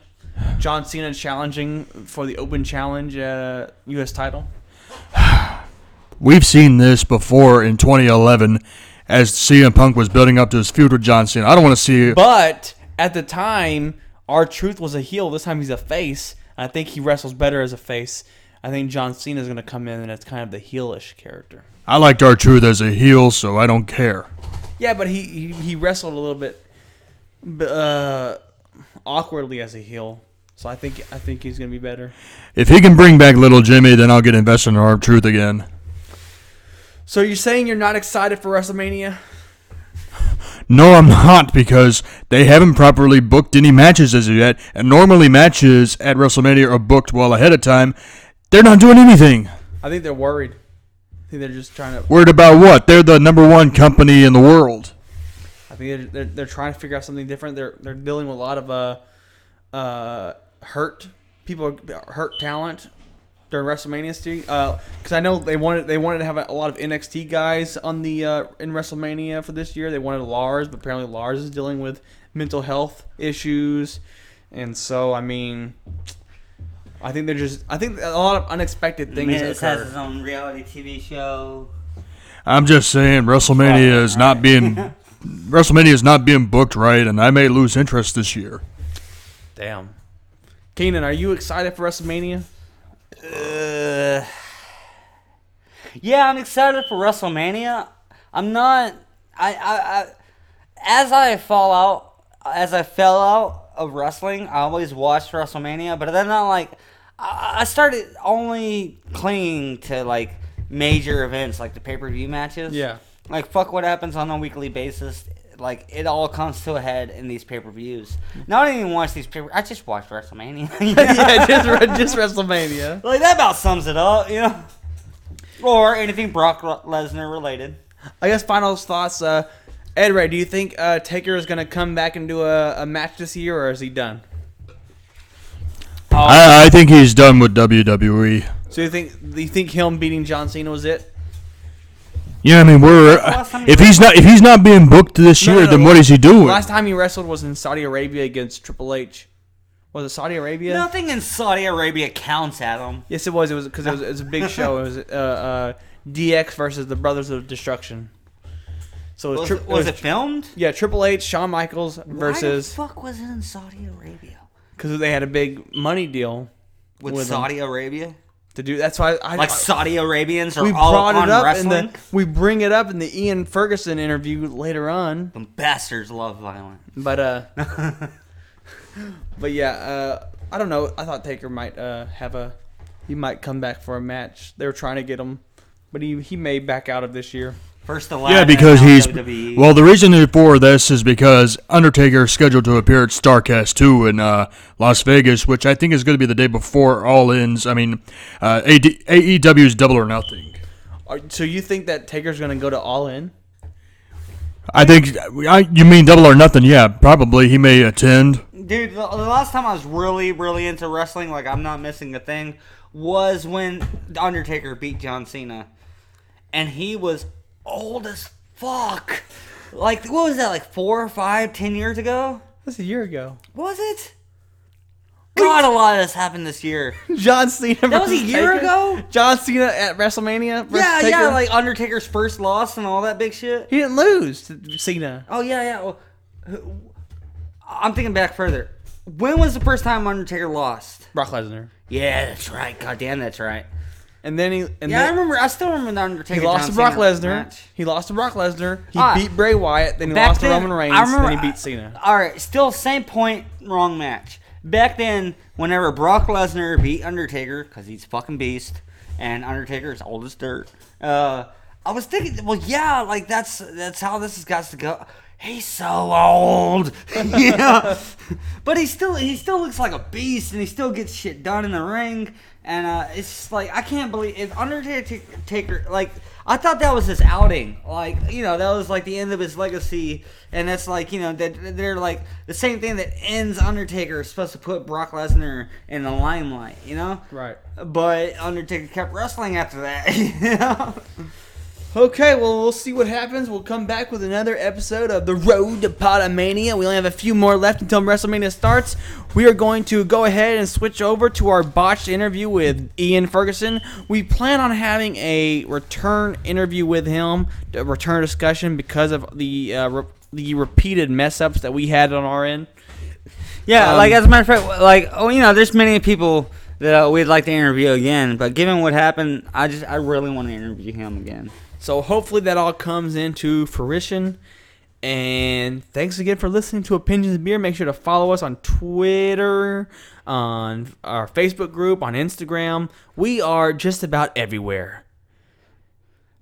John Cena challenging for the Open Challenge uh, U.S. title. We've seen this before in 2011 as CM Punk was building up to his feud with John Cena. I don't want to see it. But at the time, R-Truth was a heel. This time he's a face. I think he wrestles better as a face. I think John Cena is going to come in and it's kind of the heelish character. I liked R-Truth as a heel, so I don't care. Yeah, but he he, he wrestled a little bit uh, awkwardly as a heel. So I think I think he's going to be better. If he can bring back Little Jimmy, then I'll get invested in R-Truth again. So you're saying you're not excited for WrestleMania? No, I'm not because they haven't properly booked any matches as of yet. And normally matches at WrestleMania are booked well ahead of time. They're not doing anything. I think they're worried. I think they're just trying to. Worried about what? They're the number one company in the world. I think they're, they're, they're trying to figure out something different. They're they're dealing with a lot of uh uh hurt people, hurt talent during WrestleMania. Stu. Uh, because I know they wanted they wanted to have a, a lot of NXT guys on the uh, in WrestleMania for this year. They wanted Lars, but apparently Lars is dealing with mental health issues, and so I mean. I think they're just. I think a lot of unexpected things Miz has his own reality TV show. I'm just saying WrestleMania is not being WrestleMania is not being booked right, and I may lose interest this year. Damn. Keenan, are you excited for WrestleMania? Uh, yeah, I'm excited for WrestleMania. I'm not. I, I, I as I fall out, as I fell out of wrestling, I always watched WrestleMania, but then I like, I, I started only clinging to like major events, like the pay per view matches. Yeah. Like fuck what happens on a weekly basis. Like it all comes to a head in these pay per views. Now I don't even watch these pay. I just watch WrestleMania. yeah, just just WrestleMania. Like that about sums it up, you know. Or anything Brock Lesnar related. I guess final thoughts. Uh, Ed Ray, do you think uh, Taker is gonna come back and do a, a match this year, or is he done? I, I think he's done with WWE. So you think do you think him beating John Cena was it? Yeah, I mean we're last if he's not if he's not being booked this No, year, no, then no. what is he doing? Last time he wrestled was in Saudi Arabia against Triple H. Was it Saudi Arabia? Nothing in Saudi Arabia counts, Adam. Yes, it was. It was because it was, it was a big show. It was uh, uh, DX versus the Brothers of Destruction. So it was, Was, tri- it, was it filmed? yeah Triple H, Shawn Michaels versus Why the fuck was it in Saudi Arabia? because they had a big money deal With, With them. Saudi Arabia? To do. That's why I, Like I- Saudi Arabians are we all brought on it up wrestling? in the we bring it up in the Ian Ferguson interview later on. The bastards love violence. But uh, but yeah, uh, I don't know. I thought Taker might uh have a he might come back for a match. They were trying to get him, but he he may back out of this year. First to last. Yeah, because he's WWE. well. The reason for this is because Undertaker is scheduled to appear at Starrcast two in uh, Las Vegas, which I think is going to be the day before All Ins. I mean, uh, AD, AEW's Double or Nothing. So you think that Taker's gonna go to All In? I think I, you mean Double or Nothing. Yeah, probably he may attend. Dude, the, the last time I was really, really into wrestling, like I'm not missing a thing, was when Undertaker beat John Cena. And he was old as fuck. Like, what was that, like four, or five, ten years ago? That's a year ago. Was it? God, a lot of this happened this year. John Cena. That was a year Taker? ago? John Cena at WrestleMania. Yeah, Taker? yeah, like Undertaker's first loss and all that big shit. he didn't lose to Cena. Oh, yeah, yeah. Well, I'm thinking back further. When was the first time Undertaker lost? Brock Lesnar. Yeah, that's right. God damn, that's right. And then he and yeah, I remember. I still remember the Undertaker. he lost John to Brock Lesnar. He lost to Brock Lesnar. He beat Bray Wyatt. Then he Back lost then, to Roman Reigns. I remember, then he beat Cena. All right, still same point, wrong match. Back then, whenever Brock Lesnar beat Undertaker, because he's fucking beast, and Undertaker is old as dirt. Uh, I was thinking, well, yeah, like that's that's how this has got to go. He's so old, yeah, but he still he still looks like a beast, and he still gets shit done in the ring. And uh, it's just like I can't believe if Undertaker like I thought that was his outing, like you know that was like the end of his legacy, and that's like you know that they're like the same thing that ends Undertaker is supposed to put Brock Lesnar in the limelight, you know. Right. But Undertaker kept wrestling after that, you know. Okay, well, we'll see what happens. We'll come back with another episode of The Road to Potomania. We only have a few more left until WrestleMania starts. We are going to go ahead and switch over to our botched interview with Ian Ferguson. We plan on having a return interview with him, a return discussion, because of the uh, re- the repeated mess ups that we had on our end. Yeah, Um, like as a matter of fact, like oh, you know, there's many people that we'd like to interview again, but given what happened, I just I really want to interview him again. So hopefully that all comes into fruition. And thanks again for listening to Opinions of Beer. Make sure to follow us on Twitter, on our Facebook group, on Instagram. We are just about everywhere.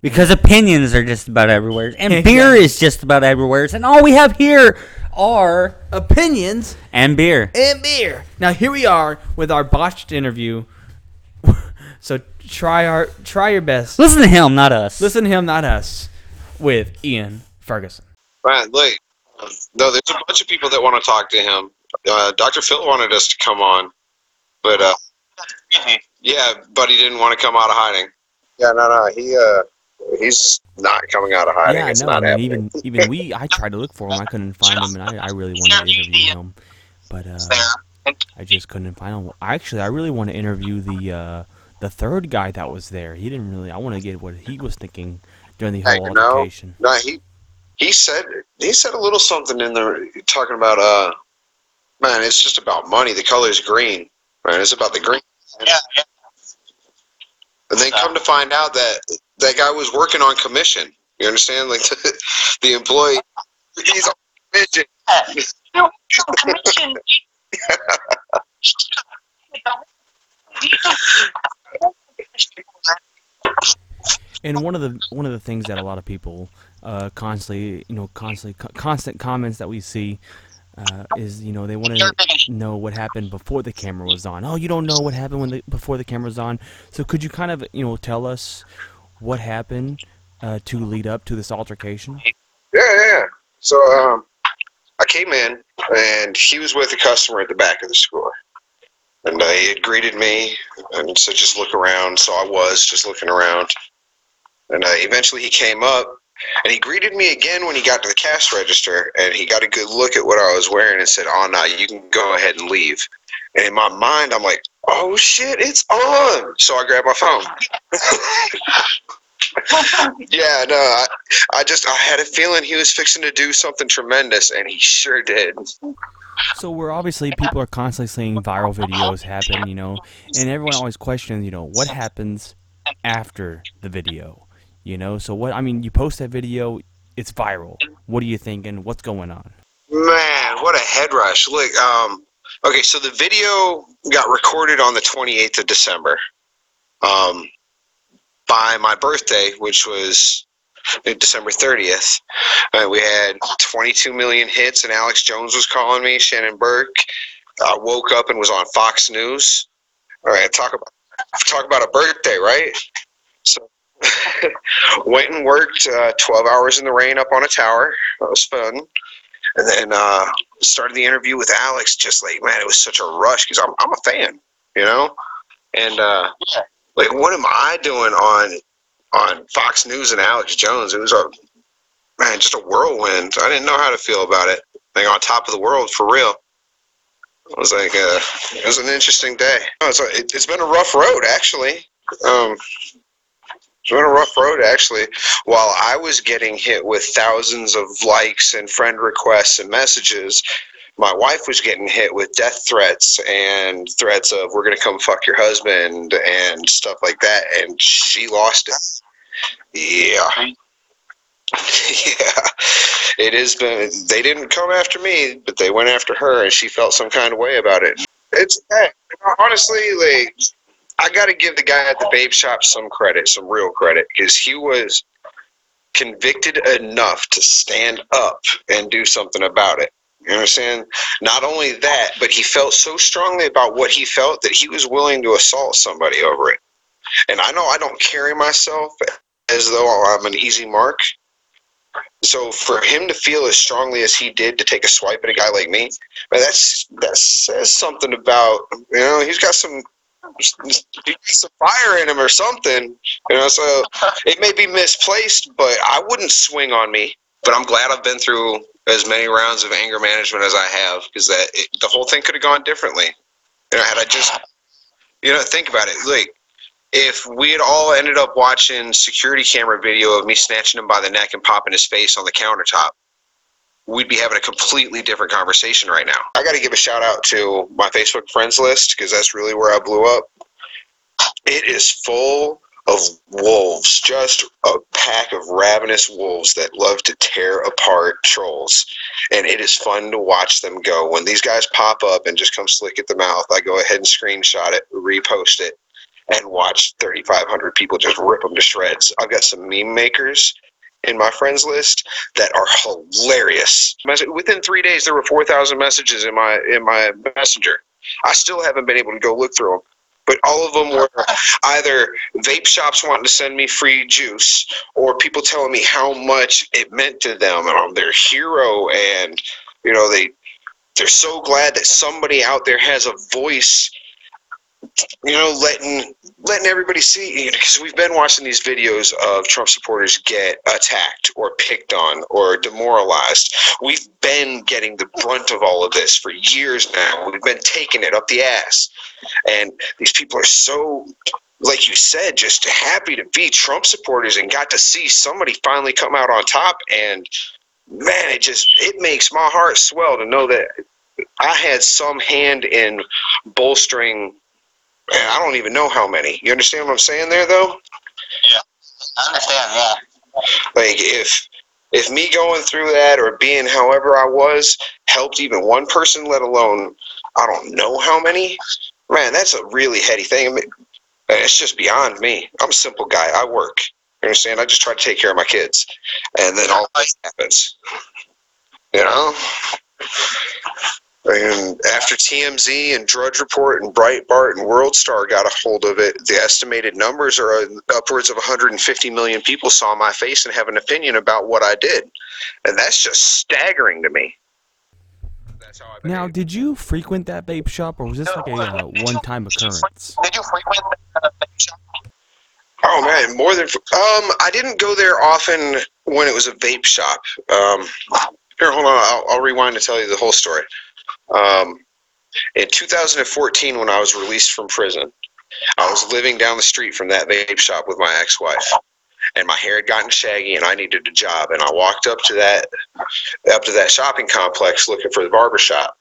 Because opinions are just about everywhere, and Yeah. beer is just about everywhere, and all we have here are Opinions and beer. and beer. Now here we are with our botched interview. So try our try your best. Listen to him, not us. Listen to him, not us. With Ian Ferguson. Right, look, no, there's a bunch of people that want to talk to him. Uh, Dr. Phil wanted us to come on, but uh, yeah, but he didn't want to come out of hiding. Yeah, no, no, he uh, he's not coming out of hiding. Yeah, it's no, I mean, happening. even even we, I tried to look for him, I couldn't find him, and I, I really wanted to interview him, but uh, I just couldn't find him. Actually, I really want to interview the uh, the third guy that was there. He didn't really. I want to get what he was thinking during the Hey, whole no, altercation. no, he he said he said a little something in there talking about uh, man, it's just about money. The color's green, man. It's about the green. Yeah, yeah. And then come to find out that that guy was working on commission. You understand? Like the, the employee, he's on commission. No, commission. And one of the one of the things that a lot of people uh, constantly, you know, constantly co- constant comments that we see uh, is, you know, they want to know what happened before the camera was on. Oh, you don't know what happened when the before the camera was on. So could you kind of, you know, tell us what happened uh, to lead up to this altercation? Yeah, yeah. So um, I came in, and he was with a customer at the back of the store, and uh, he had greeted me, and said, "Just look around." So I was just looking around, and uh, eventually he came up, and he greeted me again when he got to the cash register, and he got a good look at what I was wearing, and said, "Oh no, you can go ahead and leave." And in my mind, I'm like, "Oh shit, it's on!" So I grabbed my phone. yeah, no, I, I just I had a feeling he was fixing to do something tremendous, and he sure did. So we're obviously people are constantly seeing viral videos happen, you know, and everyone always questions, you know, what happens after the video, you know. So what I mean, you post that video, it's viral. What are you thinking? What's going on? Man, what a head rush! Look, um, okay, so the video got recorded on the 28th of December, um, by my birthday, which was December 30th. Uh, we had 22 million hits, and Alex Jones was calling me. Shannon Burke. I woke up and was on Fox News. All right, talk about talk about a birthday, right? So went and worked uh, 12 hours in the rain up on a tower. That was fun. And then uh, started the interview with Alex. Just like man, it was such a rush because I'm I'm a fan, you know. And uh, like, what am I doing on on Fox News and Alex Jones? It was a man, just a whirlwind. I didn't know how to feel about it. Like on top of the world for real. It was like uh, it was an interesting day. Oh, it's, it, it's been a rough road actually. Um, it's been a rough road actually. While I was getting hit with thousands of likes and friend requests and messages, my wife was getting hit with death threats and threats of we're gonna come fuck your husband and stuff like that, and she lost it. Yeah. yeah, it has been. They didn't come after me, but they went after her, and she felt some kind of way about it. It's hey, honestly like I got to give the guy at the vape shop some credit, some real credit, because he was convicted enough to stand up and do something about it. You understand? Not only that, but he felt so strongly about what he felt that he was willing to assault somebody over it. And I know I don't carry myself as though I'm an easy mark. So for him to feel as strongly as he did to take a swipe at a guy like me, man, that's that says something about you know he's got some some fire in him or something. You know, so it may be misplaced, but I wouldn't swing on me. But I'm glad I've been through as many rounds of anger management as I have because that it, the whole thing could have gone differently. You know, had I just, you know, think about it. Like, if we had all ended up watching security camera video of me snatching him by the neck and popping his face on the countertop, we'd be having a completely different conversation right now. I got to give a shout out to my Facebook friends list because that's really where I blew up. It is full of wolves, just a pack of ravenous wolves that love to tear apart trolls. And it is fun to watch them go. When these guys pop up and just come slick at the mouth, I go ahead and screenshot it, repost it, and watch 3,500 people just rip them to shreds. I've got some meme makers in my friends list that are hilarious. Within three days, there were 4,000 messages in my in my messenger. I still haven't been able to go look through them but all of them were either vape shops wanting to send me free juice or people telling me how much it meant to them. And I'm their hero. And you know they they're so glad that somebody out there has a voice you know letting letting everybody see because you know, we've been watching these videos of Trump supporters get attacked or picked on or demoralized. We've been getting the brunt of all of this for years now. We've been taking it up the ass. And these people are so like you said, just happy to be Trump supporters and got to see somebody finally come out on top. And man, it just it makes my heart swell to know that I had some hand in bolstering Man, I don't even know how many. You understand what I'm saying there, though? Yeah, I understand. Yeah. Like if if me going through that or being however I was helped even one person, let alone I don't know how many. Man, that's a really heady thing. I mean, it's just beyond me. I'm a simple guy. I work. You understand? I just try to take care of my kids, and then all this happens. You know. And after TMZ and Drudge Report and Breitbart and World Star got a hold of it, the estimated numbers are upwards of 150 million people saw my face and have an opinion about what I did. And that's just staggering to me. Now, did you frequent that vape shop, or was this like a uh, one-time occurrence? Did you frequent the vape shop? Oh man, more than um, I didn't go there often when it was a vape shop. Um, here, hold on, I'll, I'll rewind to tell you the whole story. Um, in 2014, when I was released from prison, I was living down the street from that vape shop with my ex-wife, and my hair had gotten shaggy, and I needed a job. And I walked up to that up to that shopping complex looking for the barber shop.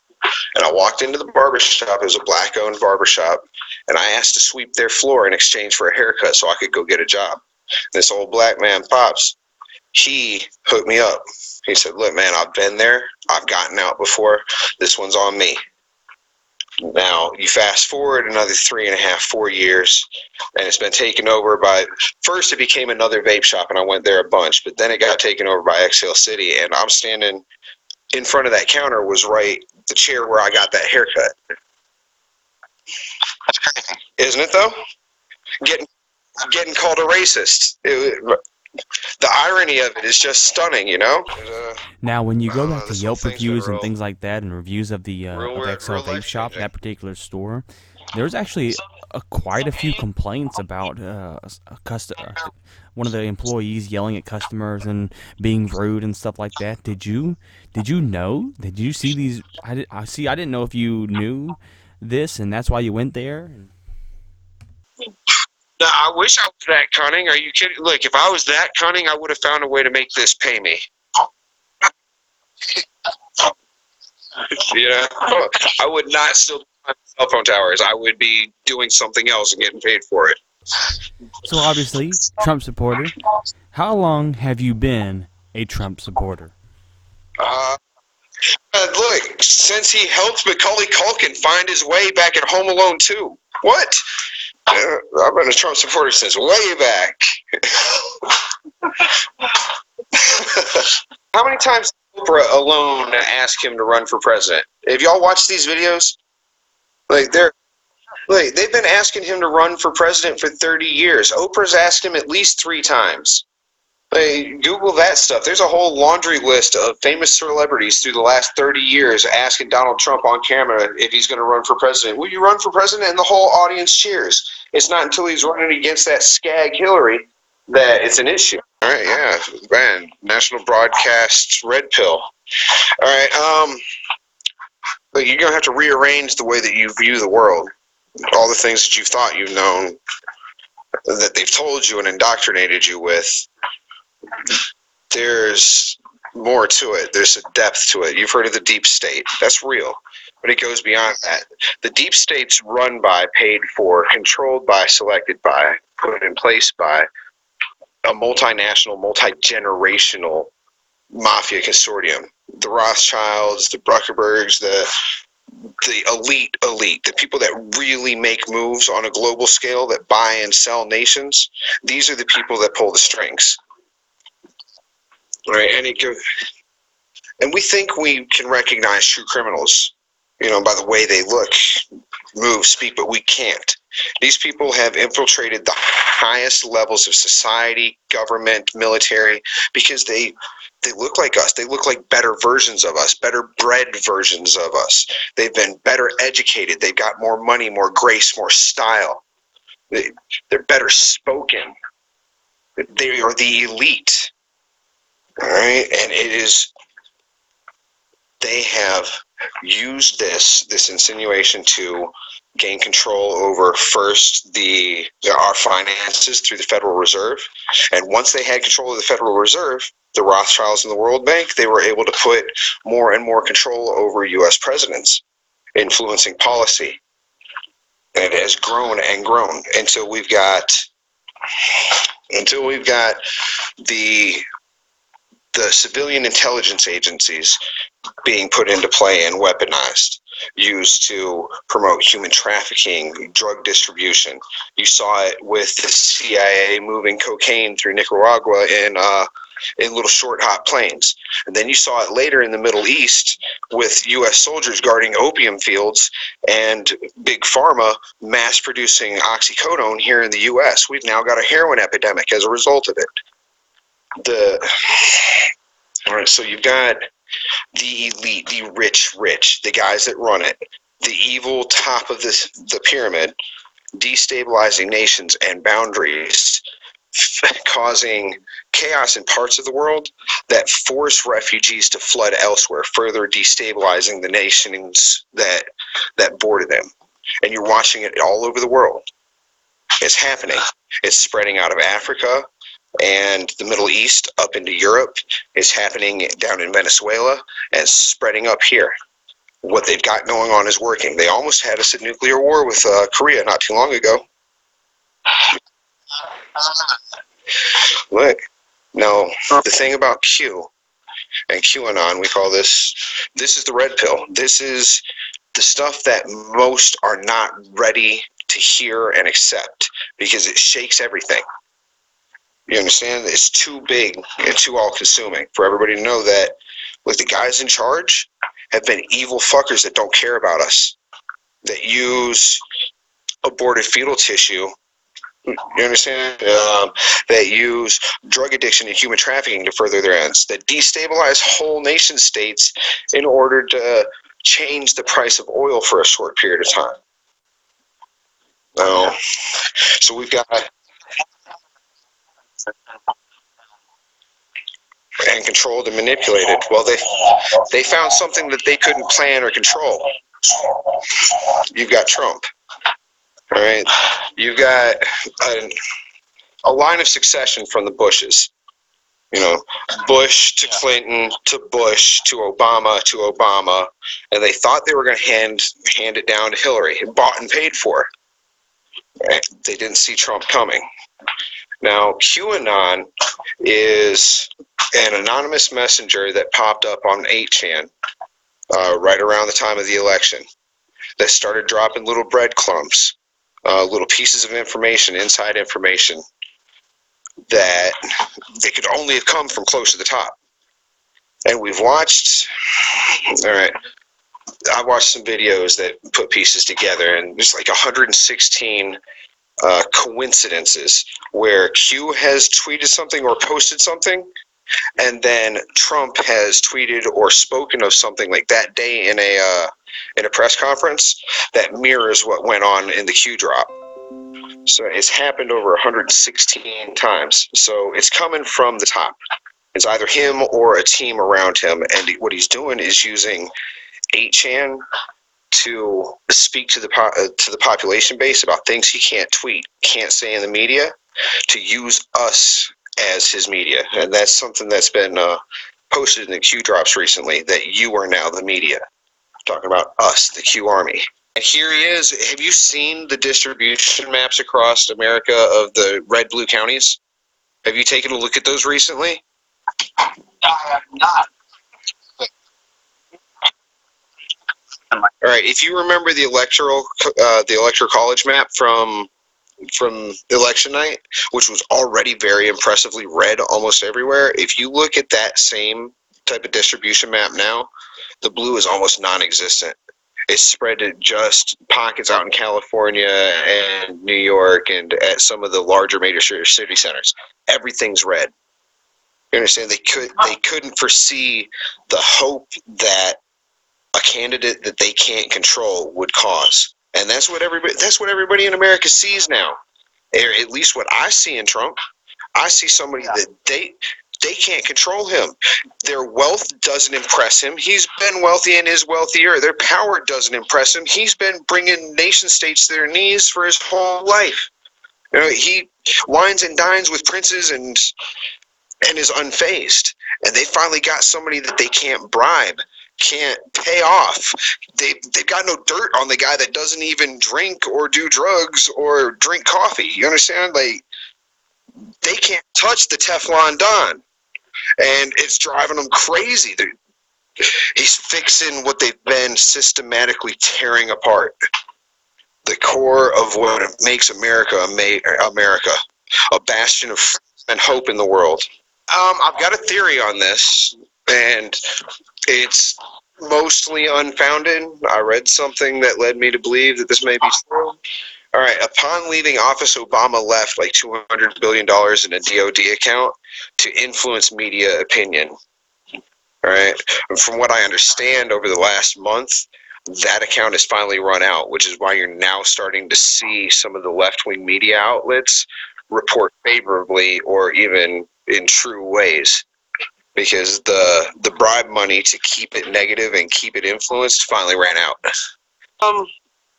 And I walked into the barber shop. It was a black-owned barber shop, and I asked to sweep their floor in exchange for a haircut so I could go get a job. This old black man, pops, he hooked me up. He said, "Look, man, I've been there. I've gotten out before. This one's on me." Now you fast forward another three and a half, four years, and it's been taken over by. First, it became another vape shop, and I went there a bunch. But then it got taken over by Exhale City, and I'm standing in front of that counter. Was right the chair where I got that haircut. That's crazy. Isn't it though? Getting getting called a racist. It, the irony of it is just stunning, you know. Uh, Now, when you go uh, back to Yelp reviews and things like that, and reviews of the uh, real of XL Vape Shop, that particular store, there's actually a, quite a few complaints about uh, a customer, one of the employees yelling at customers and being rude and stuff like that. Did you did you know? Did you see these? I, did, I see. I didn't know if you knew this, and that's why you went there. No, I wish I was that cunning. Are you kidding? Look, if I was that cunning, I would have found a way to make this pay me. you know, I would not still be cell phone towers. I would be doing something else and getting paid for it. So obviously, Trump supporter. How long have you been a Trump supporter? Uh, uh, look, since he helped Macaulay Culkin find his way back at Home Alone 2. What? Uh, I've been a Trump supporter since way back. How many times Oprah alone ask him to run for president? Have y'all watched these videos? Like they're like they've been asking him to run for president for 30 years. Oprah's asked him at least three times. Like, Google that stuff. There's a whole laundry list of famous celebrities through the last 30 years asking Donald Trump on camera if he's going to run for president. Will you run for president? And the whole audience cheers. It's not until he's running against that skag Hillary that it's an issue. All right, yeah, man. National broadcast red pill. All right, um, but you're gonna have to rearrange the way that you view the world. All the things that you've thought you've known, that they've told you and indoctrinated you with. There's more to it. There's a depth to it. You've heard of the deep state. That's real. But it goes beyond that. The deep state's run by, paid for, controlled by, selected by, put in place by a multinational, multi generational mafia consortium. The Rothschilds, the Bruckerbergs, the the elite elite, the people that really make moves on a global scale that buy and sell nations, these are the people that pull the strings. Right, and it and we think we can recognize true criminals, you know, by the way they look, move, speak, but we can't. These people have infiltrated the highest levels of society, government, military, because they they look like us. They look like better versions of us, better bred versions of us. They've been better educated. They've got more money, more grace, more style. They, they're better spoken. They are the elite. All right, and it is. They have used this this insinuation to gain control over first the our finances through the Federal Reserve, and once they had control of the Federal Reserve, the Rothschilds and the World Bank, they were able to put more and more control over U.S. presidents, influencing policy, and it has grown and grown until we've got until we've got the the civilian intelligence agencies being put into play and weaponized used to promote human trafficking, drug distribution. You saw it with the CIA moving cocaine through Nicaragua in uh, in little short hot planes. And then you saw it later in the Middle East with U.S. soldiers guarding opium fields and big pharma mass producing oxycodone here in the U.S. We've now got a heroin epidemic as a result of it. The all right, so you've got the elite, the rich, rich, the guys that run it, the evil top of this the pyramid, destabilizing nations and boundaries, causing chaos in parts of the world that force refugees to flood elsewhere, further destabilizing the nations that that border them. And you're watching it all over the world. It's happening. It's spreading out of Africa and the Middle East up into Europe. is happening down in Venezuela and spreading up here. What they've got going on is working. They almost had us a nuclear war with uh, Korea not too long ago. Look, no, the thing about Q and QAnon, we call this, this is the red pill. This is the stuff that most are not ready to hear and accept because it shakes everything. You understand? It's too big and too all consuming for everybody to know that like the guys in charge have been evil fuckers that don't care about us. That use aborted fetal tissue you understand? Um, that use drug addiction and human trafficking to further their ends. That destabilize whole nation states in order to change the price of oil for a short period of time. No. So we've got and controlled and manipulated. Well, they they found something that they couldn't plan or control. You've got Trump. All right. You've got a, a line of succession from the Bushes. You know, Bush to Clinton to Bush to Obama to Obama, and they thought they were going to hand hand it down to Hillary, bought and paid for. Right? They didn't see Trump coming. Now, QAnon is an anonymous messenger that popped up on 8chan uh, right around the time of the election that started dropping little breadcrumbs, uh, little pieces of information, inside information that they could only have come from close to the top. And we've watched, all right, I watched some videos that put pieces together, and there's like 116 uh, coincidences where Q has tweeted something or posted something, and then Trump has tweeted or spoken of something like that day in a uh, in a press conference that mirrors what went on in the Q drop. So it's happened over 116 times. So it's coming from the top. It's either him or a team around him, and what he's doing is using 8chan to speak to the po- uh, to the population base about things he can't tweet, can't say in the media, to use us as his media, and that's something that's been uh, posted in the Q drops recently. That you are now the media, talking about us, the Q Army. And here he is. Have you seen the distribution maps across America of the red blue counties? Have you taken a look at those recently? I have not. All right. If you remember the electoral, uh, the electoral college map from from election night, which was already very impressively red almost everywhere. If you look at that same type of distribution map now, the blue is almost non-existent. It's spread to just pockets out in California and New York and at some of the larger major city centers. Everything's red. You understand? They could they couldn't foresee the hope that a candidate that they can't control would cause. And that's what everybody that's what everybody in America sees now. Or at least what I see in Trump. I see somebody that they they can't control him. Their wealth doesn't impress him. He's been wealthy and is wealthier. Their power doesn't impress him. He's been bringing nation states to their knees for his whole life. You know, he wines and dines with princes and and is unfazed. And they finally got somebody that they can't bribe, can't pay off. They they've got no dirt on the guy that doesn't even drink or do drugs or drink coffee. You understand? Like they can't touch the Teflon Don and it's driving them crazy. They're, he's fixing what they've been systematically tearing apart. The core of what makes America America, a bastion of and hope in the world. Um, I've got a theory on this, and it's mostly unfounded. I read something that led me to believe that this may be true. All right. Upon leaving office, Obama left like $200 billion in a DOD account to influence media opinion. All right. And from what I understand over the last month, that account has finally run out, which is why you're now starting to see some of the left wing media outlets report favorably or even in true ways because the the bribe money to keep it negative and keep it influenced finally ran out. Um,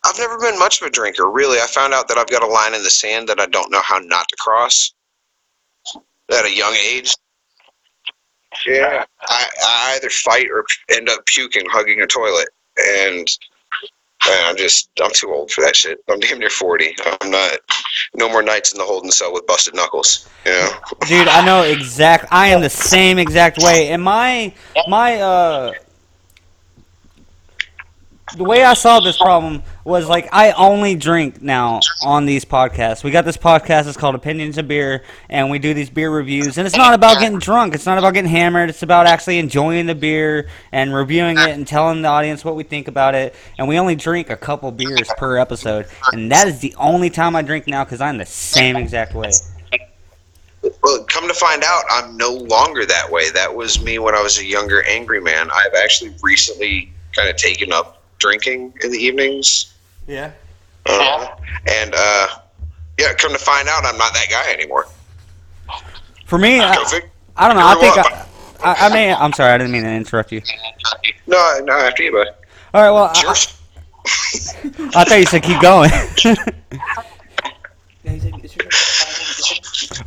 I've never been much of a drinker, really. I found out that I've got a line in the sand that I don't know how not to cross at a young age. Yeah, I, I either fight or end up puking, hugging a toilet, and I'm just I'm too old for that shit. I'm damn near forty. I'm not. No more nights in the holding cell with busted knuckles. You know. Dude, I know exact. I am the same exact way. And my my uh the way I solved this problem was like I only drink now on these podcasts. We got this podcast. It's called Opinions of Beer, and we do these beer reviews. And it's not about getting drunk. It's not about getting hammered. It's about actually enjoying the beer and reviewing it and telling the audience what we think about it. And we only drink a couple beers per episode, and that is the only time I drink now because I'm the same exact way. Well, come to find out, I'm no longer that way. That was me when I was a younger, angry man. I've actually recently kind of taken up drinking in the evenings. Yeah. Uh, and uh, yeah, come to find out, I'm not that guy anymore. For me, I, I don't know. I think I, I, I mean, I'm sorry, I didn't mean to interrupt you. No, no, after you, bud. All right, well, I, I thought you said keep going.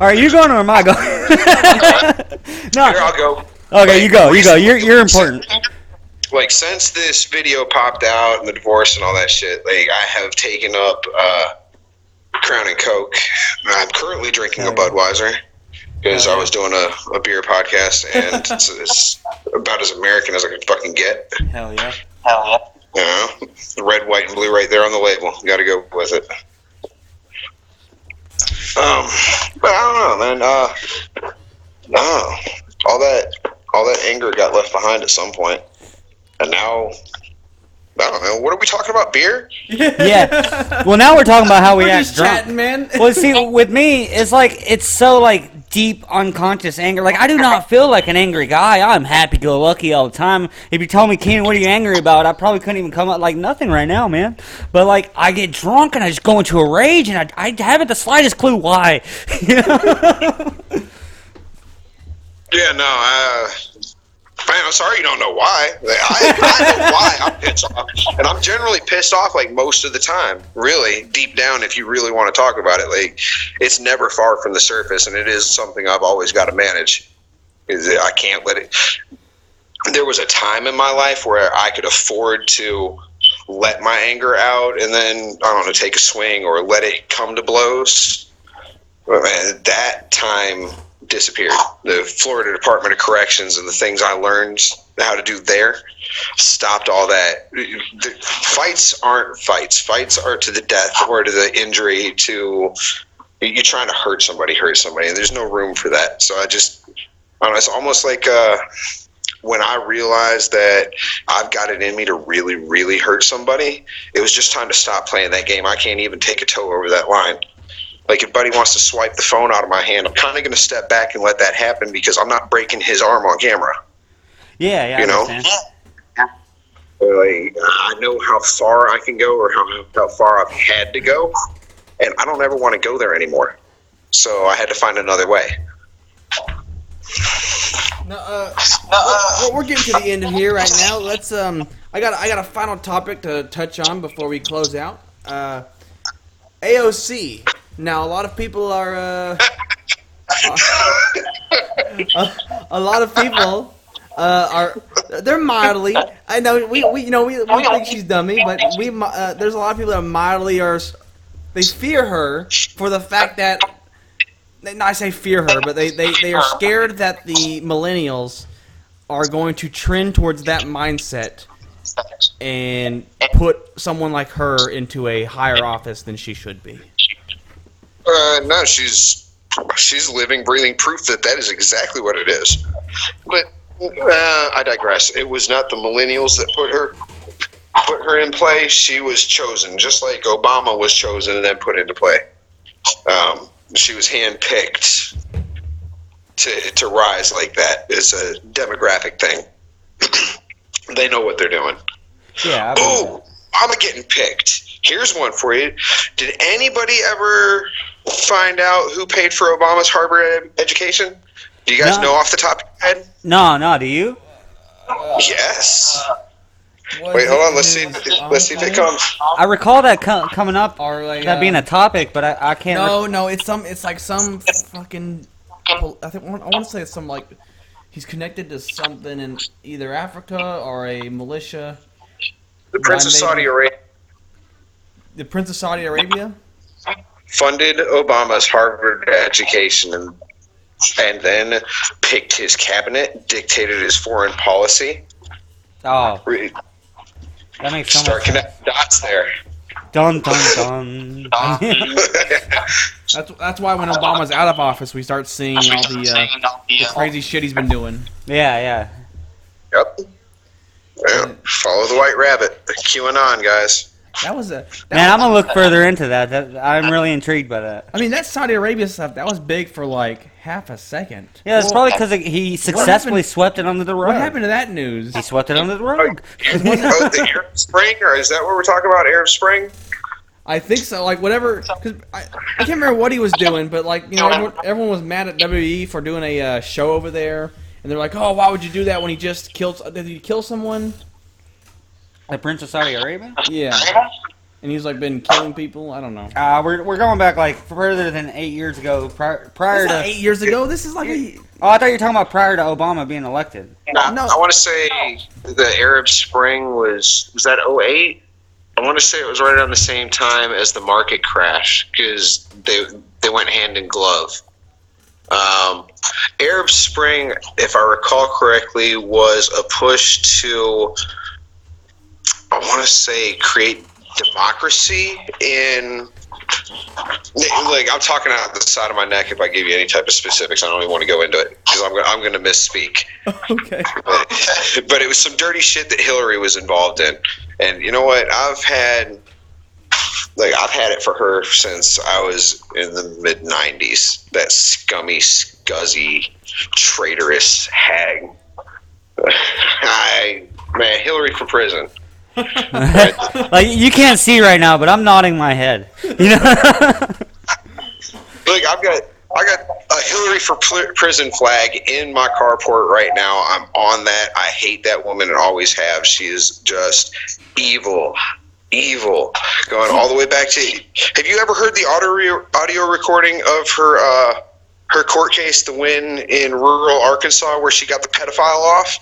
All All right, you going or am I going? no. Here, I'll go. Okay, you go. You go. You're you're important. Like since this video popped out and the divorce and all that shit, like I have taken up uh, Crown and Coke. I'm currently drinking a Budweiser because I was doing a, a beer podcast and it's, it's about as American as I can fucking get. Hell yeah. Hell yeah. You know, red, white, and blue right there on the label. Got to go with it. Um, but I don't know, man. Uh, no, all that, all that anger got left behind at some point, and now, I don't know. What are we talking about? Beer? Yeah. Well, now we're talking about how we We're act just drunk. chatting, man. well, see, with me, it's like it's so like deep unconscious anger. Like I do not feel like an angry guy. I'm happy-go-lucky all the time. If you told me, Keenan, what are you angry about? I probably couldn't even come up like nothing right now, man. But like I get drunk and I just go into a rage, and I, I haven't the slightest clue why. You? Yeah, no. Uh, man, I'm sorry you don't know why. I, I know why I'm pissed off, and I'm generally pissed off like most of the time. Really, deep down, if you really want to talk about it, like it's never far from the surface, and it is something I've always got to manage. I can't let it. There was a time in my life where I could afford to let my anger out, and then I don't know, take a swing or let it come to blows. But man, that time disappeared. The Florida Department of Corrections and the things I learned how to do there stopped all that. The fights aren't fights. Fights are to the death or to the injury. To you're trying to hurt somebody, hurt somebody, and there's no room for that. So I just, I know, it's almost like uh, when I realized that I've got it in me to really, really hurt somebody. It was just time to stop playing that game. I can't even take a toe over that line. Like if Buddy wants to swipe the phone out of my hand, I'm kind of going to step back and let that happen because I'm not breaking his arm on camera. yeah, yeah. I You know? understand. Like I know how far I can go or how how far I've had to go, and I don't ever want to go there anymore. So I had to find another way. No, uh, we're, we're getting to the end of here right now. Let's um, I got I got a final topic to touch on before we close out. Uh, AOC. Now a lot of people are uh, a, lot of people uh, are they're mildly. I know we, we you know we, we think she's dummy, but we uh, there's a lot of people that mildly are they fear her for the fact that not I say fear her, but they, they, they are scared that the millennials are going to trend towards that mindset and put someone like her into a higher office than she should be. Uh, no, she's she's living, breathing proof that that is exactly what it is. But uh, I digress. It was not the millennials that put her put her in play. She was chosen, just like Obama was chosen and then put into play. Um, she was handpicked to to rise like that. It's a demographic thing. they know what they're doing. Yeah. Believe I'm getting picked. Here's one for you. Did anybody ever find out who paid for Obama's Harvard education? Do you guys No. know off the top of your head? No, no. Do you? Yes. Wait, hold on. Let's see. Let's see if it comes. I recall that co- coming up, Or like, that being uh, a topic, but I, I can't. re- no, no, it's some, it's like some fucking. I think I want to say it's some like he's connected to something in either Africa or a militia. The Prince of Saudi Arabia The Prince of Saudi Arabia. Funded Obama's Harvard education and and then picked his cabinet, dictated his foreign policy. oh, Re- that makes so Start much sense. connecting dots there. Dun dun dun. That's that's why when Obama's out of office, we start seeing all the, uh, the crazy shit he's been doing. yeah, yeah. Yep. Yeah, follow the white rabbit. QAnon, guys. That was a. That Man, I'm gonna look further into that. that. I'm really intrigued by that. I mean, that Saudi Arabia stuff that was big for like half a second. Yeah, it's Well, probably because he successfully swept it under the rug. What happened to that news? He swept it under the rug. oh, the Arab Spring, or is that what we're talking about? Arab Spring? I think so. Like whatever, because I, I can't remember what he was doing, but like you know, everyone, everyone was mad at WWE for doing a uh, show over there, and they're like, "Oh, why would you do that when he just killed? Did he kill someone?" The Prince of Saudi Arabia? Yeah. and he's like been killing people. I don't know. Uh, we're, we're going back like further than eight years ago. Prior, prior That's to eight years ago. This is like a, Oh, I thought you were talking about prior to Obama being elected. No, I want to say the Arab Spring was was that 08? I want to say it was right around the same time as the market crash because they they went hand in glove. Um, Arab Spring, if I recall correctly, was a push to I want to say create democracy in like I'm talking out the side of my neck if I give you any type of specifics. I don't even want to go into it because I'm, go- I'm going to misspeak. okay. But, but it was some dirty shit that Hillary was involved in. And you know what? I've had like I've had it for her since I was in the mid '90s. That scummy, scuzzy, traitorous hag. I man, Hillary for prison. like you can't see right now, but I'm nodding my head. You know. Look, I've got I got a Hillary for pl- prison flag in my carport right now. I'm on that. I hate that woman and always have. She is just evil, evil. Going all the way back to. Have you ever heard the audio audio recording of her uh, her court case, the win in rural Arkansas, where she got the pedophile off?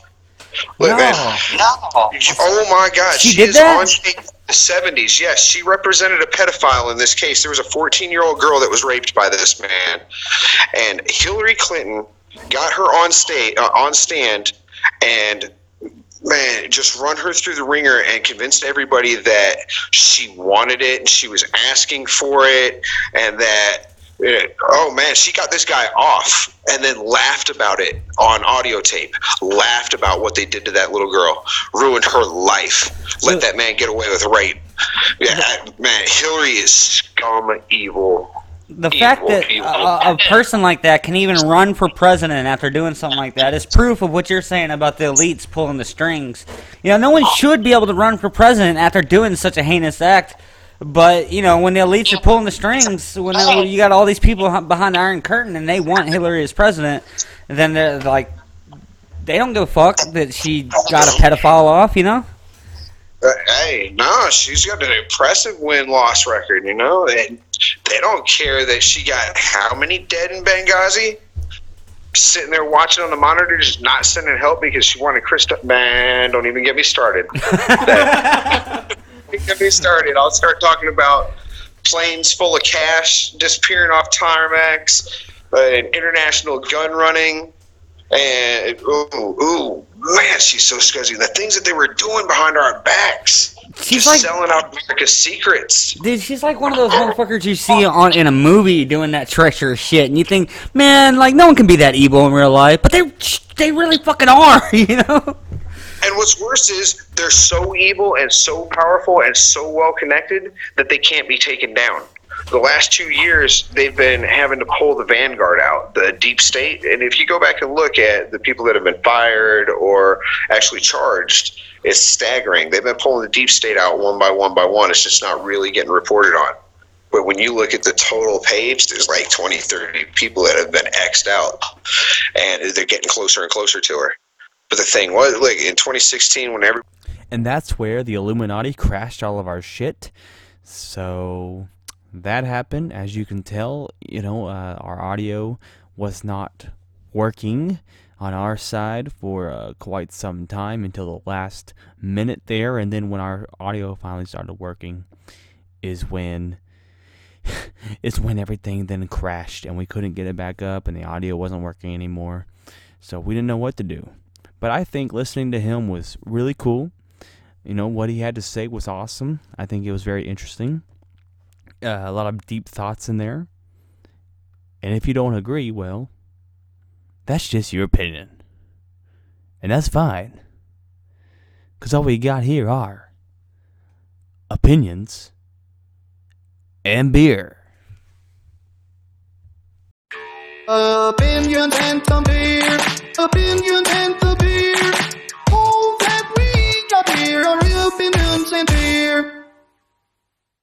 Look, man, Oh my God! She She, did is that? on in the seventies. Yes, she represented a pedophile in this case. There was a fourteen-year-old girl that was raped by this man, and Hillary Clinton got her on state uh, on stand and man just run her through the wringer and convinced everybody that she wanted it and she was asking for it and that oh man she got this guy off and then laughed about it on audio tape laughed about what they did to that little girl ruined her life let that man get away with rape yeah man hillary is scum evil the fact that a, a person like that can even run for president after doing something like that is proof of what you're saying about the elites pulling the strings. You know, no one should be able to run for president after doing such a heinous act. But you know, when the elites are pulling the strings, when they- you got all these people behind the Iron Curtain and they want Hillary as president, then they're like, they don't give a fuck that she got a pedophile off. You know? Uh, hey, no, she's got an impressive win loss record, you know? They, they don't care that she got how many dead in Benghazi? Sitting there watching on the monitor, just not sending help because she wanted Krista. Man, don't even get me started. Get me started. I'll start talking about planes full of cash disappearing off tarmacs, and international gun running. And ooh, ooh, man, she's so scuzzy. The things that they were doing behind our backs, She's like- selling out America's secrets. Dude, she's like one of those motherfuckers you see on in a movie doing that treacherous shit, and you think, man, like no one can be that evil in real life, but they they really fucking are, you know? And what's worse is they're so evil and so powerful and so well connected that they can't be taken down. The last two years, they've been having to pull the vanguard out, the deep state. And if you go back and look at the people that have been fired or actually charged, it's staggering. They've been pulling the deep state out one by one by one. It's just not really getting reported on. But when you look at the total page, there's like 20, 30 people that have been X'd out. And they're getting closer and closer to her. But the thing was, like in 2016, when every And that's where the Illuminati crashed all of our shit. So that happened. As you can tell, you know, uh, our audio was not working on our side for uh, quite some time until the last minute there. And then when our audio finally started working, is when. is when everything then crashed and we couldn't get it back up and the audio wasn't working anymore. So we didn't know what to do. But I think listening to him was really cool. You know, what he had to say was awesome. I think it was very interesting. Uh, a lot of deep thoughts in there. And if you don't agree, well, that's just your opinion. And that's fine. Because all we got here are opinions and beer. Opinion and some beer, opinion and some beer. All that we got here are opinions and beer.